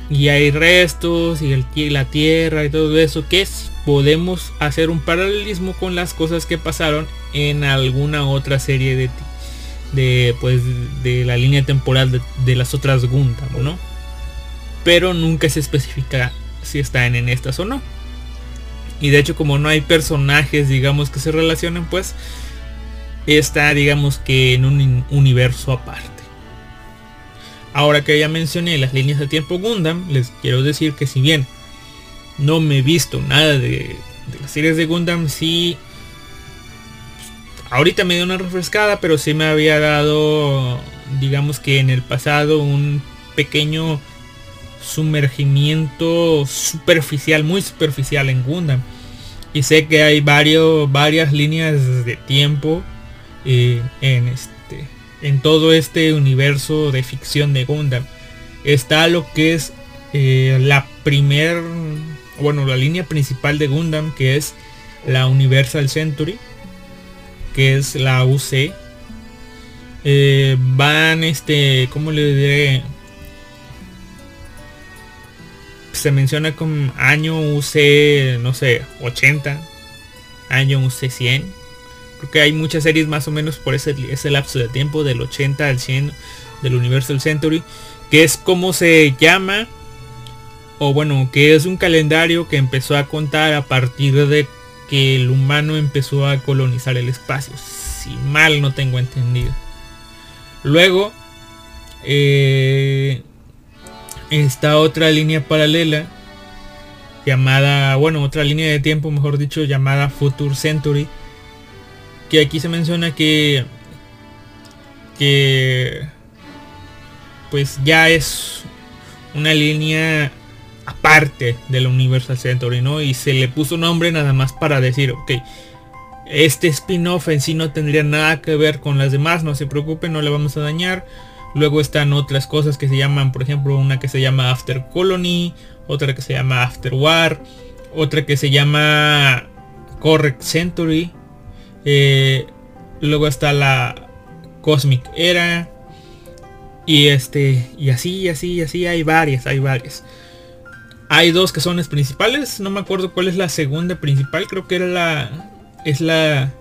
Y hay restos y el, la tierra y todo eso que podemos hacer un paralelismo con las cosas que pasaron en alguna otra serie de, de pues de la línea temporal de, de las otras Gundam, ¿no? Pero nunca se especifica si están en estas o no. Y de hecho como no hay personajes digamos que se relacionen pues está digamos que en un universo aparte. Ahora que ya mencioné las líneas de tiempo Gundam, les quiero decir que si bien no me he visto nada de, las series de Gundam, sí... Ahorita me dio una refrescada, pero sí me había dado, digamos que en el pasado, un pequeño sumergimiento superficial, muy superficial en Gundam. Y sé que hay varios, varias líneas de tiempo eh, en este en todo este universo de ficción de Gundam está lo que es eh, la primer bueno la línea principal de Gundam que es la Universal Century que es la UC eh, van este como le diré se menciona como año UC no sé 80 año UC 100 porque hay muchas series más o menos por ese, ese lapso de tiempo del 80 al 100 del Universal Century, que es como se llama, o bueno, que es un calendario que empezó a contar a partir de que el humano empezó a colonizar el espacio, si mal no tengo entendido. Luego, eh, está otra línea paralela llamada, bueno, otra línea de tiempo, mejor dicho, llamada Future Century, que aquí se menciona que que pues ya es una línea aparte de la Universal Century, ¿no? Y se le puso nombre nada más para decir, ok, este spin-off en sí no tendría nada que ver con las demás, no se preocupen, no le vamos a dañar. Luego están otras cosas que se llaman, por ejemplo, una que se llama After Colony, otra que se llama After War, otra que se llama Correct Century, eh, luego está la Cosmic Era. Y este. Y así, y así, y así. Hay varias, hay varias. Hay dos que son las principales. No me acuerdo cuál es la segunda principal. Creo que era la. Es la.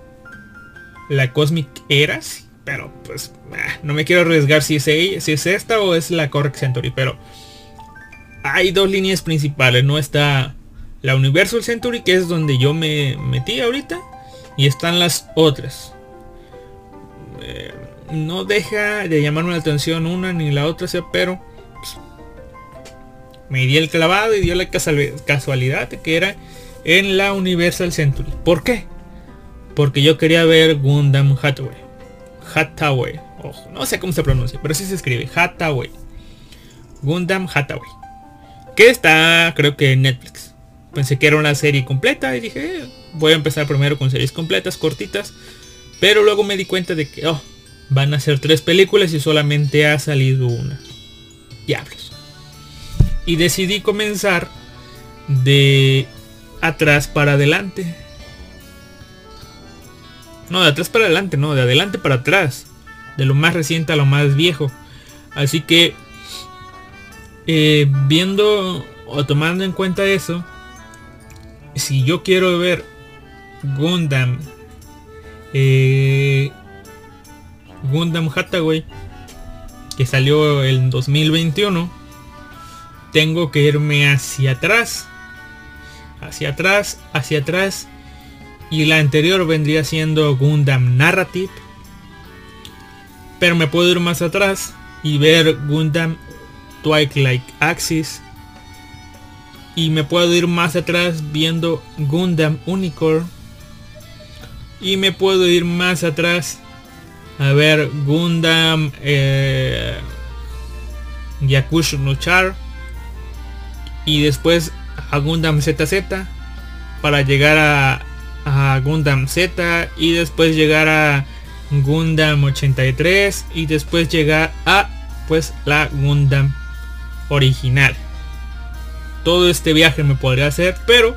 La Cosmic Era. Pero pues. Ah, no me quiero arriesgar si es, si es esta o es la Correct Century. Pero. Hay dos líneas principales. No está la Universal Century, que es donde yo me metí ahorita, y están las otras. Eh, no deja de llamarme la atención una ni la otra, sea, pero me di el clavado y dio la casualidad que era en la Universal Century. ¿Por qué? Porque yo quería ver Gundam Hathaway. Hathaway. Ojo, no sé cómo se pronuncia, pero sí se escribe. Hathaway. Gundam Hathaway. Que está, creo que en Netflix. Pensé que era una serie completa y dije, eh, voy a empezar primero con series completas, cortitas. Pero luego me di cuenta de que, oh, van a ser tres películas y solamente ha salido una. Diablos. Y decidí comenzar de atrás para adelante. No, de atrás para adelante, no, de adelante para atrás. De lo más reciente a lo más viejo. Así que, eh, viendo o tomando en cuenta eso, si yo quiero ver Gundam, eh, Gundam Hathaway, que salió en 2021, tengo que irme hacia atrás, hacia atrás, hacia atrás, y la anterior vendría siendo Gundam Narrative, pero me puedo ir más atrás y ver Gundam Twilight Axis, y me puedo ir más atrás viendo Gundam Unicorn y me puedo ir más atrás a ver Gundam eh, Yakush y después a Gundam ZZ para llegar a, Gundam Z y después llegar a Gundam 83 y después llegar a pues la Gundam original. Todo este viaje me podría hacer, pero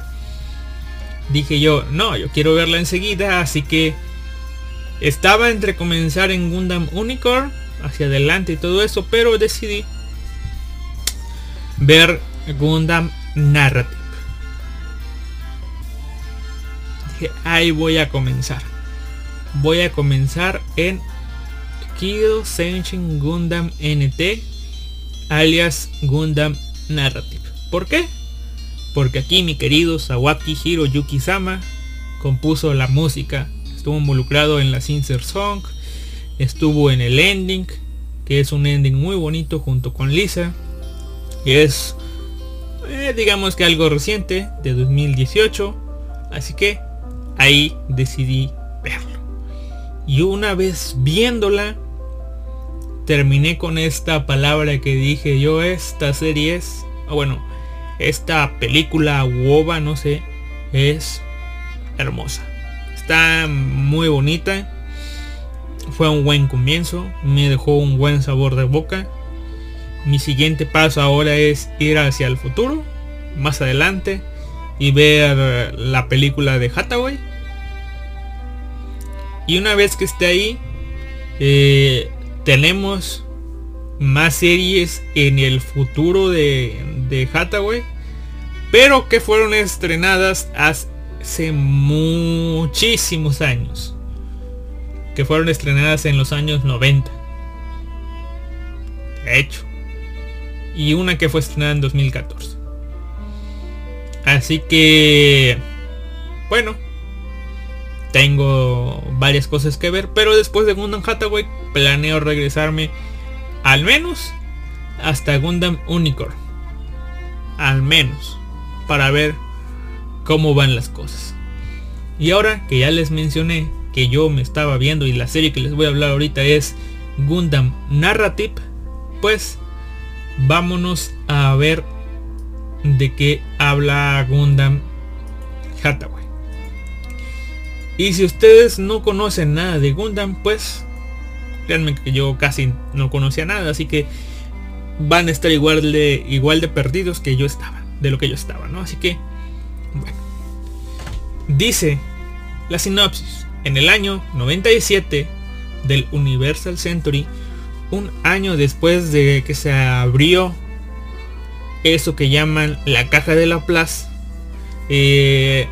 dije yo, no, yo quiero verla enseguida, así que estaba entre comenzar en Gundam Unicorn, hacia adelante y todo eso, pero decidí ver Gundam Narrative. Ahí voy a comenzar. Voy a comenzar en Kido Senshin Gundam NT, alias Gundam Narrative. ¿Por qué? Porque aquí mi querido Sawaki Hiro Yuki-sama compuso la música, estuvo involucrado en la Sincere Song, estuvo en el ending, que es un ending muy bonito junto con Lisa, y es eh, digamos que algo reciente, de 2018, así que ahí decidí verlo. Y una vez viéndola, terminé con esta palabra que dije yo, esta serie es, bueno, esta película WOBA, no sé, es hermosa. Está muy bonita. Fue un buen comienzo. Me dejó un buen sabor de boca. Mi siguiente paso ahora es ir hacia el futuro. Más adelante. Y ver la película de Hathaway. Y una vez que esté ahí. Eh, tenemos más series en el futuro de, de Hathaway pero que fueron estrenadas hace muchísimos años. Que fueron estrenadas en los años 90. De hecho. Y una que fue estrenada en 2014. Así que... Bueno. Tengo varias cosas que ver. Pero después de Gundam Hathaway planeo regresarme al menos hasta Gundam Unicorn. Al menos para ver cómo van las cosas. Y ahora que ya les mencioné que yo me estaba viendo y la serie que les voy a hablar ahorita es Gundam Narrative, pues vámonos a ver de qué habla Gundam Hathaway. Y si ustedes no conocen nada de Gundam, pues créanme que yo casi no conocía nada, así que van a estar igual de igual de perdidos que yo estaba de lo que yo estaba, ¿no? Así que, bueno. Dice la sinopsis. En el año 97 del Universal Century, un año después de que se abrió eso que llaman la caja de la plaza, eh,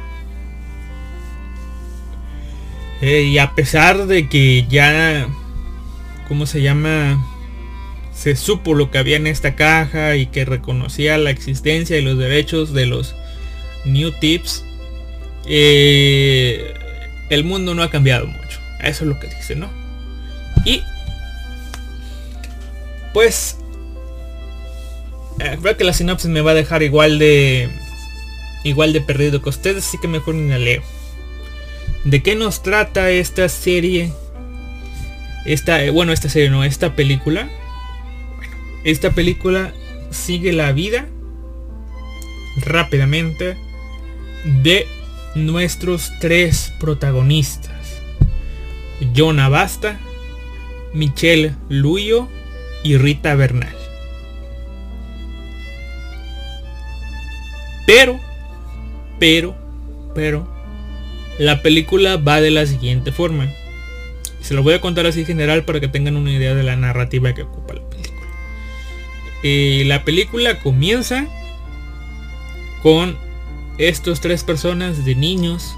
eh, y a pesar de que ya, ¿cómo se llama? se supo lo que había en esta caja y que reconocía la existencia y los derechos de los new tips. Eh, el mundo no ha cambiado mucho. Eso es lo que dice, ¿no? Y pues creo que la sinopsis me va a dejar igual de igual de perdido que ustedes, así que mejor ni la leo. ¿De qué nos trata esta serie? Esta, bueno, esta serie no, esta película. Bueno, esta película sigue la vida rápidamente de nuestros tres protagonistas. John Abasta, Michelle Luyo y Rita Bernal. Pero, pero, pero, la película va de la siguiente forma. Se lo voy a contar así general para que tengan una idea de la narrativa que ocupa la película. Eh, la película comienza con estos tres personas de niños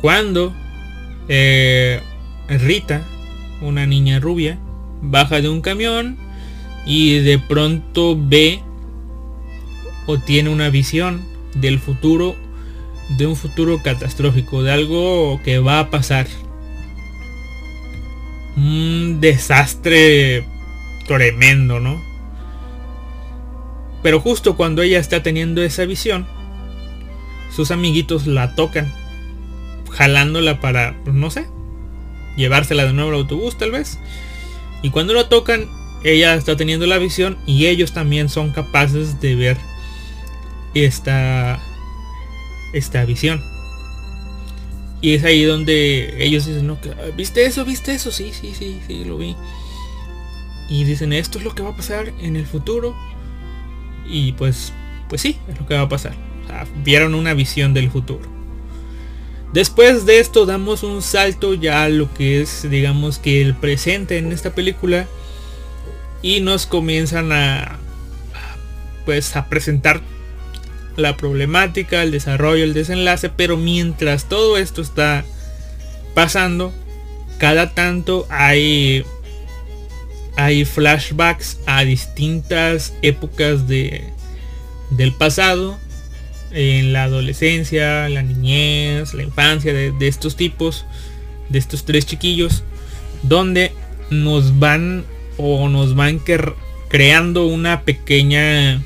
cuando eh, Rita, una niña rubia, baja de un camión y de pronto ve o tiene una visión del futuro, de un futuro catastrófico, de algo que va a pasar. Un desastre tremendo, ¿no? Pero justo cuando ella está teniendo esa visión, sus amiguitos la tocan, jalándola para, pues, no sé, llevársela de nuevo al autobús tal vez. Y cuando lo tocan, ella está teniendo la visión y ellos también son capaces de ver esta, esta visión. Y es ahí donde ellos dicen, no, ¿viste eso? ¿Viste eso? Sí, sí, sí, sí, lo vi. Y dicen, esto es lo que va a pasar en el futuro. Y pues, pues sí, es lo que va a pasar. vieron una visión del futuro. Después de esto damos un salto ya a lo que es, digamos que el presente en esta película. Y nos comienzan a, pues a presentar la problemática, el desarrollo, el desenlace, pero mientras todo esto está pasando, cada tanto hay hay flashbacks a distintas épocas de, del pasado, en la adolescencia, la niñez, la infancia de, de estos tipos, de estos tres chiquillos, donde nos van o nos van creando una pequeña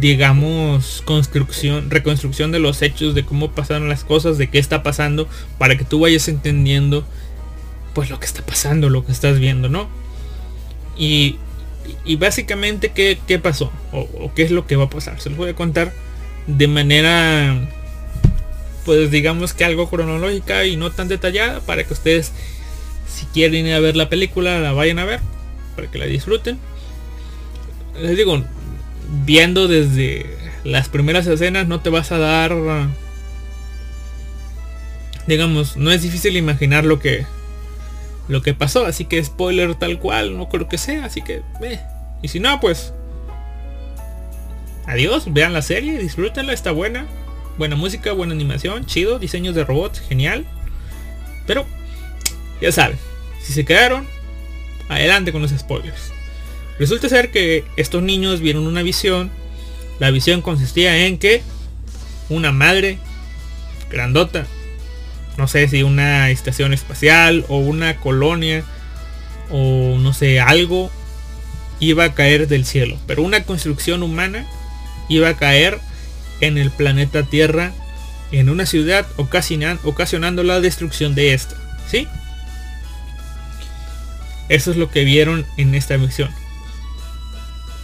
digamos, construcción, reconstrucción de los hechos, de cómo pasaron las cosas, de qué está pasando, para que tú vayas entendiendo, pues lo que está pasando, lo que estás viendo, ¿no? Y, y básicamente, ¿qué, qué pasó? O, qué es lo que va a pasar? Se los voy a contar de manera, pues digamos que algo cronológica y no tan detallada, para que ustedes, si quieren ir a ver la película, la vayan a ver, para que la disfruten. Les digo, viendo desde las primeras escenas no te vas a dar digamos no es difícil imaginar lo que lo que pasó así que spoiler tal cual no creo que sea así que eh. y si no pues adiós vean la serie disfrútenla está buena buena música buena animación chido diseños de robots genial pero ya saben si se quedaron adelante con los spoilers Resulta ser que estos niños vieron una visión. La visión consistía en que una madre grandota, no sé si una estación espacial o una colonia o no sé, algo iba a caer del cielo. Pero una construcción humana iba a caer en el planeta Tierra, en una ciudad, ocasionando la destrucción de esta. ¿Sí? Eso es lo que vieron en esta visión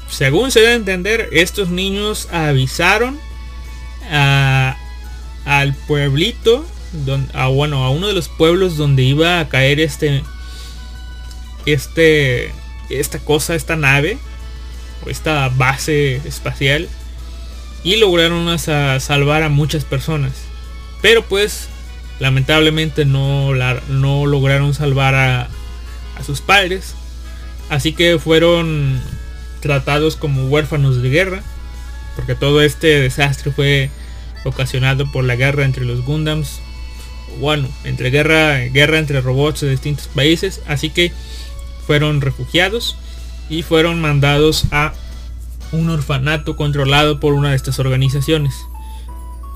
según se a entender, estos niños avisaron al pueblito, a, bueno, a uno de los pueblos donde iba a caer este, este, esta cosa, esta nave, o esta base espacial, y lograron salvar a muchas personas. Pero pues, lamentablemente no, lograron salvar a sus padres. Así que fueron tratados como huérfanos de guerra, porque todo este desastre fue ocasionado por la guerra entre los Gundams, bueno, entre guerra, guerra entre robots de distintos países, así que fueron refugiados y fueron mandados a un orfanato controlado por una de estas organizaciones.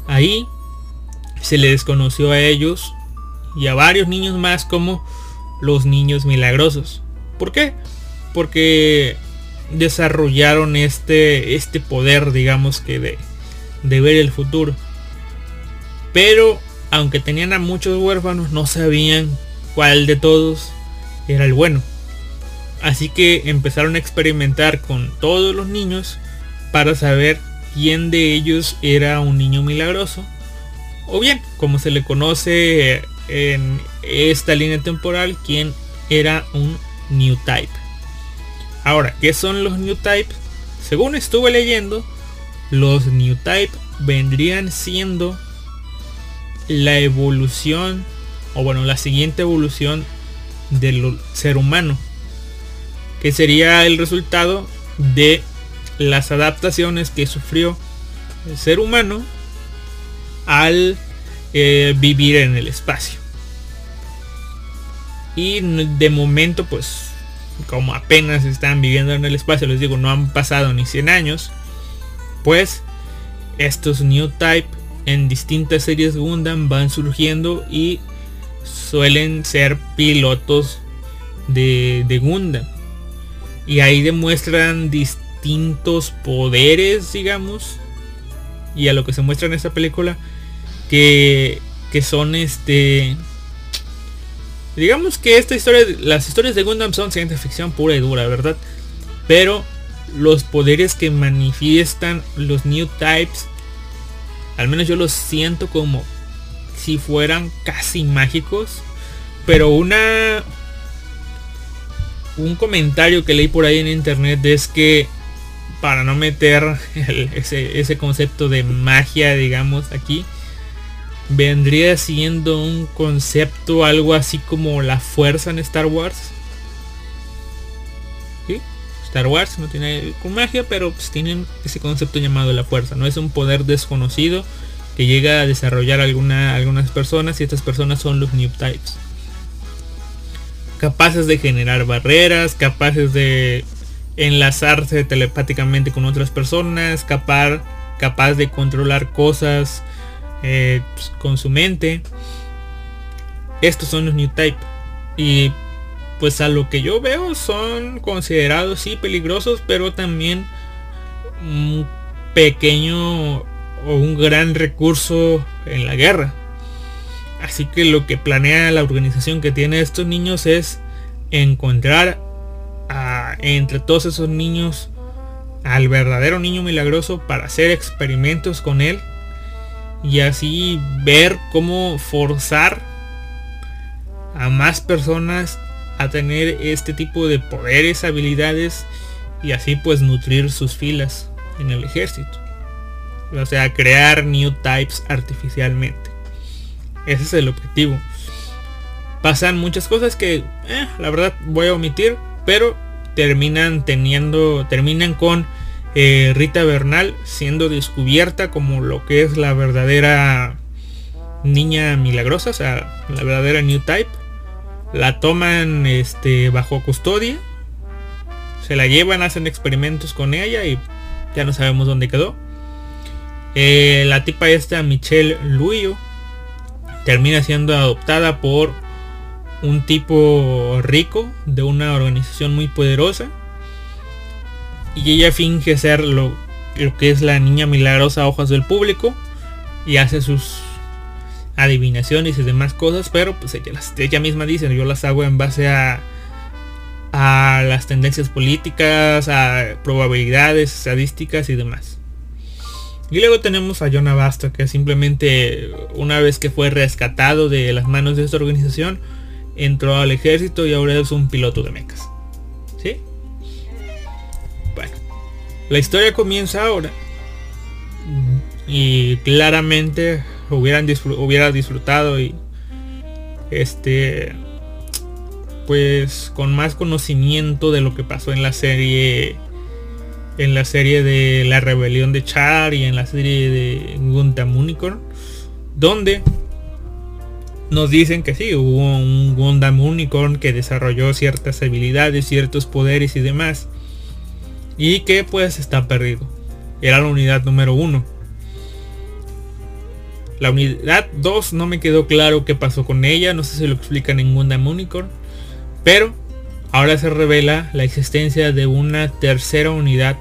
Ahí se les desconoció a ellos y a varios niños más como los niños milagrosos. ¿Por qué? Porque desarrollaron este, este poder, digamos que de, de ver el futuro. Pero aunque tenían a muchos huérfanos, no sabían cuál de todos era el bueno. Así que empezaron a experimentar con todos los niños para saber quién de ellos era un niño milagroso. O bien, como se le conoce en esta línea temporal, quién era un new type. Ahora, ¿qué son los new type? Según estuve leyendo, los new type vendrían siendo la evolución, o bueno, la siguiente evolución del ser humano que sería el resultado de las adaptaciones que sufrió el ser humano al eh, vivir en el espacio. Y de momento, pues, como apenas están viviendo en el espacio, les digo, no han pasado ni 100 años, pues estos New Type en distintas series Gundam van surgiendo y suelen ser pilotos de, de Gundam y ahí demuestran distintos poderes, digamos, y a lo que se muestra en esta película, que, que son este... Digamos que esta historia, las historias de Gundam son ciencia ficción pura y dura, ¿verdad? Pero los poderes que manifiestan los New Types, al menos yo los siento como si fueran casi mágicos. Pero una un comentario que leí por ahí en internet es que para no meter ese, concepto de magia, digamos, aquí, vendría siendo un concepto algo así como la fuerza en Star Wars. Star Wars no tiene con magia, pero pues tienen ese concepto llamado la fuerza. No es un poder desconocido que llega a desarrollar alguna, algunas personas y estas personas son los New Types capaces de generar barreras, capaces de enlazarse telepáticamente con otras personas, capaz, capaz de controlar cosas eh, pues, con su mente. Estos son los New Type. Y pues a lo que yo veo son considerados sí peligrosos, pero también un pequeño o un gran recurso en la guerra. Así que lo que planea la organización que tiene estos niños es encontrar entre todos esos niños al verdadero niño milagroso para hacer experimentos con él y así ver cómo forzar a más personas a tener este tipo de poderes, habilidades y así pues nutrir sus filas en el ejército. O sea, crear new types artificialmente. Ese es el objetivo. Pasan muchas cosas que, eh, la verdad, voy a omitir, pero terminan teniendo, terminan con eh, Rita Bernal siendo descubierta como lo que es la verdadera niña milagrosa, o sea, la verdadera New Type. La toman este, bajo custodia, se la llevan, hacen experimentos con ella y ya no sabemos dónde quedó. Eh, la tipa esta, Michelle Luyo, termina siendo adoptada por un tipo rico de una organización muy poderosa y ella finge ser lo, que es la niña milagrosa a ojos del público y hace sus adivinaciones y demás cosas pero pues ella, ella misma dice yo las hago en base a a las tendencias políticas a probabilidades estadísticas y demás y luego tenemos a John Abasto, que simplemente una vez que fue rescatado de las manos de esta organización, entró al ejército y ahora es un piloto de mecas. ¿Sí? Bueno, la historia comienza ahora. Y claramente hubieran hubiera disfrutado y este pues con más conocimiento de lo que pasó en la serie en la serie de La Rebelión de Char y en la serie de Gundam Unicorn, donde nos dicen que sí, hubo un Gundam Unicorn que desarrolló ciertas habilidades, ciertos poderes y demás. y que pues está perdido. Era la unidad número 1. La unidad 2 no me quedó claro qué pasó con ella, no sé si lo explica en Gundam Unicorn, pero ahora se revela la existencia de una tercera unidad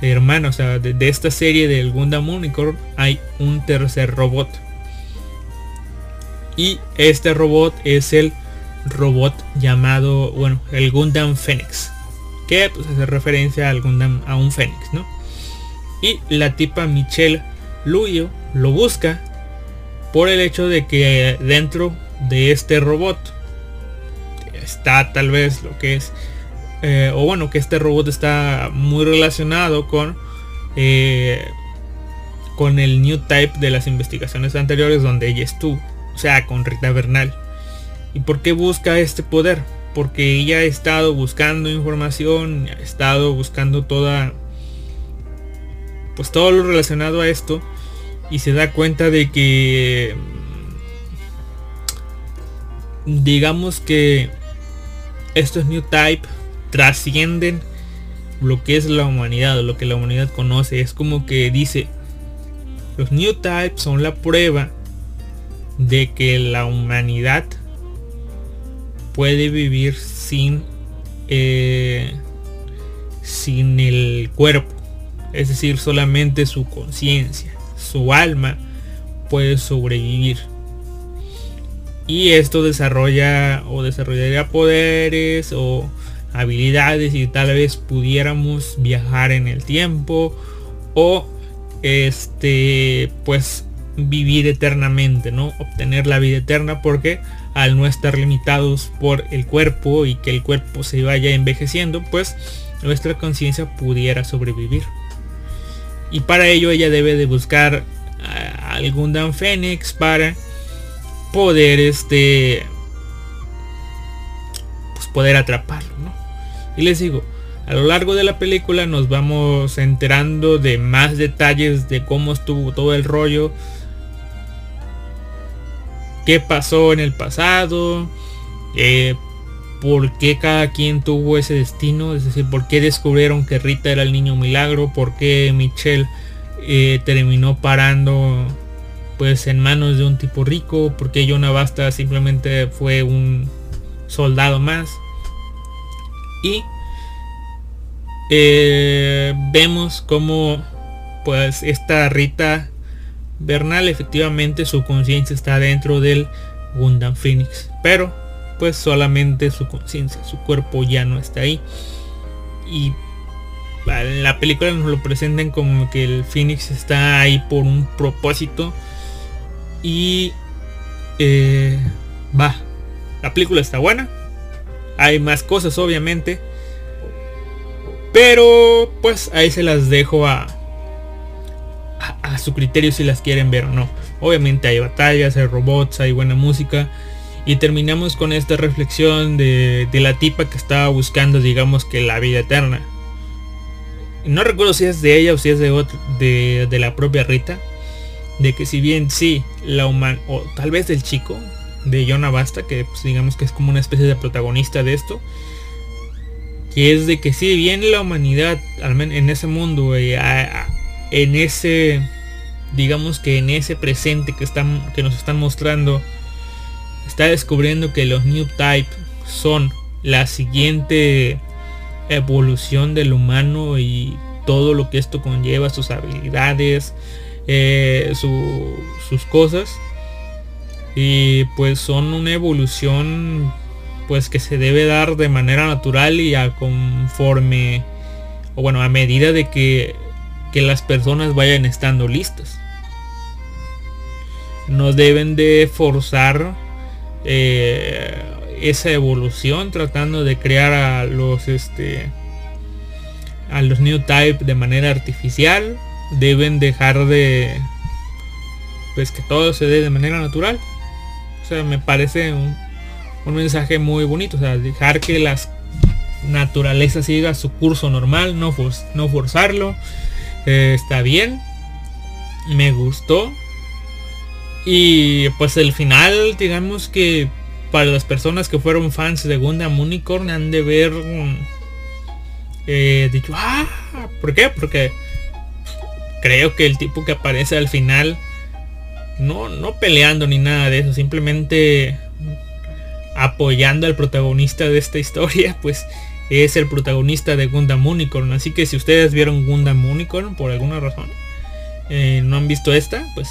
hermana, o sea, de, esta serie del Gundam Unicorn hay un tercer robot. Y este robot es el robot llamado, bueno, el Gundam Phoenix. Que pues, hace referencia al Gundam, a un Phoenix, ¿no? Y la tipa Michelle Luyo lo busca por el hecho de que dentro de este robot está tal vez lo que es eh, o bueno que este robot está muy relacionado con eh, con el new type de las investigaciones anteriores donde ella estuvo o sea, con Rita Bernal. ¿Y por qué busca este poder? Porque ella ha estado buscando información, ha estado buscando toda... Pues todo lo relacionado a esto. Y se da cuenta de que... Digamos que estos New Type trascienden lo que es la humanidad, lo que la humanidad conoce. Es como que dice, los New Type son la prueba de que la humanidad puede vivir sin eh, sin el cuerpo es decir solamente su conciencia su alma puede sobrevivir y esto desarrolla o desarrollaría poderes o habilidades y tal vez pudiéramos viajar en el tiempo o este pues vivir eternamente, ¿no? Obtener la vida eterna porque al no estar limitados por el cuerpo y que el cuerpo se vaya envejeciendo, pues nuestra conciencia pudiera sobrevivir. Y para ello ella debe de buscar algún Dan Fénix para poder este pues poder atraparlo, ¿no? Y les digo, a lo largo de la película nos vamos enterando de más detalles de cómo estuvo todo el rollo qué pasó en el pasado, eh, por qué cada quien tuvo ese destino, es decir, por qué descubrieron que Rita era el niño milagro, por qué Michelle eh, terminó parando pues en manos de un tipo rico, por qué Jonah Basta simplemente fue un soldado más. Y eh, vemos como pues esta Rita Bernal efectivamente su conciencia está dentro del Gundam Phoenix, pero pues solamente su conciencia, su cuerpo ya no está ahí. Y la película nos lo presentan como que el Phoenix está ahí por un propósito y eh, va, la película está buena, hay más cosas obviamente, pero pues ahí se las dejo a, a, su criterio si las quieren ver o no. Obviamente hay batallas, hay robots, hay buena música. Y terminamos con esta reflexión de, la tipa que estaba buscando, digamos que la vida eterna. No recuerdo si es de ella o si es de, de, la propia Rita. De que si bien sí, la humana, o tal vez del chico, de Jonah Basta, que pues, digamos que es como una especie de protagonista de esto. Que es de que si bien la humanidad, al menos en ese mundo, eh, en ese, digamos que en ese presente que, están, que nos están mostrando, está descubriendo que los New Type son la siguiente evolución del humano y todo lo que esto conlleva, sus habilidades, eh, sus cosas. Y pues son una evolución pues que se debe dar de manera natural y a conforme o bueno a medida de que que las personas vayan estando listas. No deben de forzar eh, esa evolución tratando de crear a los este a los new type de manera artificial. Deben dejar de pues que todo se dé de manera natural. O sea, me parece un, un mensaje muy bonito. O sea, dejar que las naturaleza siga su curso normal, no, no forzarlo. Eh, está bien. Me gustó. Y pues el final, digamos que para las personas que fueron fans de Gundam Unicorn han de ver he dicho, ah, ¿por qué? Porque creo que el tipo que aparece al final, no, no peleando ni nada de eso, simplemente apoyando al protagonista de esta historia, (laughs) pues es el protagonista de Gundam Unicorn. Así que si ustedes vieron Gundam Unicorn por alguna razón, eh, no han visto esta, pues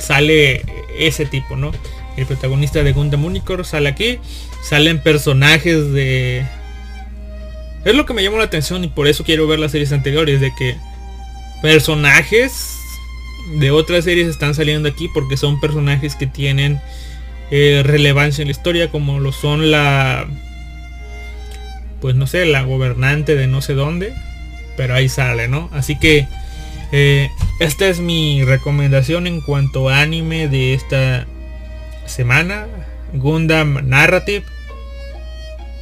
sale ese tipo, ¿no? El protagonista de Gundam Unicorn sale aquí. Salen personajes de... Es lo que me llamó la atención y por eso quiero ver las series anteriores, de que personajes de otras series están saliendo aquí porque son personajes que tienen eh, relevancia en la historia, como lo son la... Pues no sé, la gobernante de no sé dónde. Pero ahí sale, ¿no? Así que... Eh, esta es mi recomendación en cuanto a anime de esta semana. Gundam Narrative.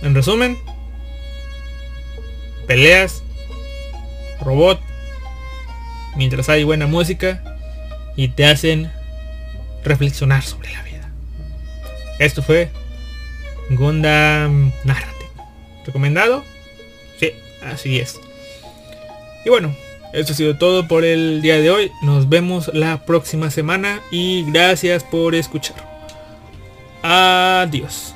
En resumen, peleas, robot, mientras hay buena música y te hacen reflexionar sobre la vida. Esto fue Gundam Narrative. ¿Recomendado? Sí, así es. Y bueno, esto ha sido todo por el día de hoy. Nos vemos la próxima semana y gracias por escuchar. Adiós.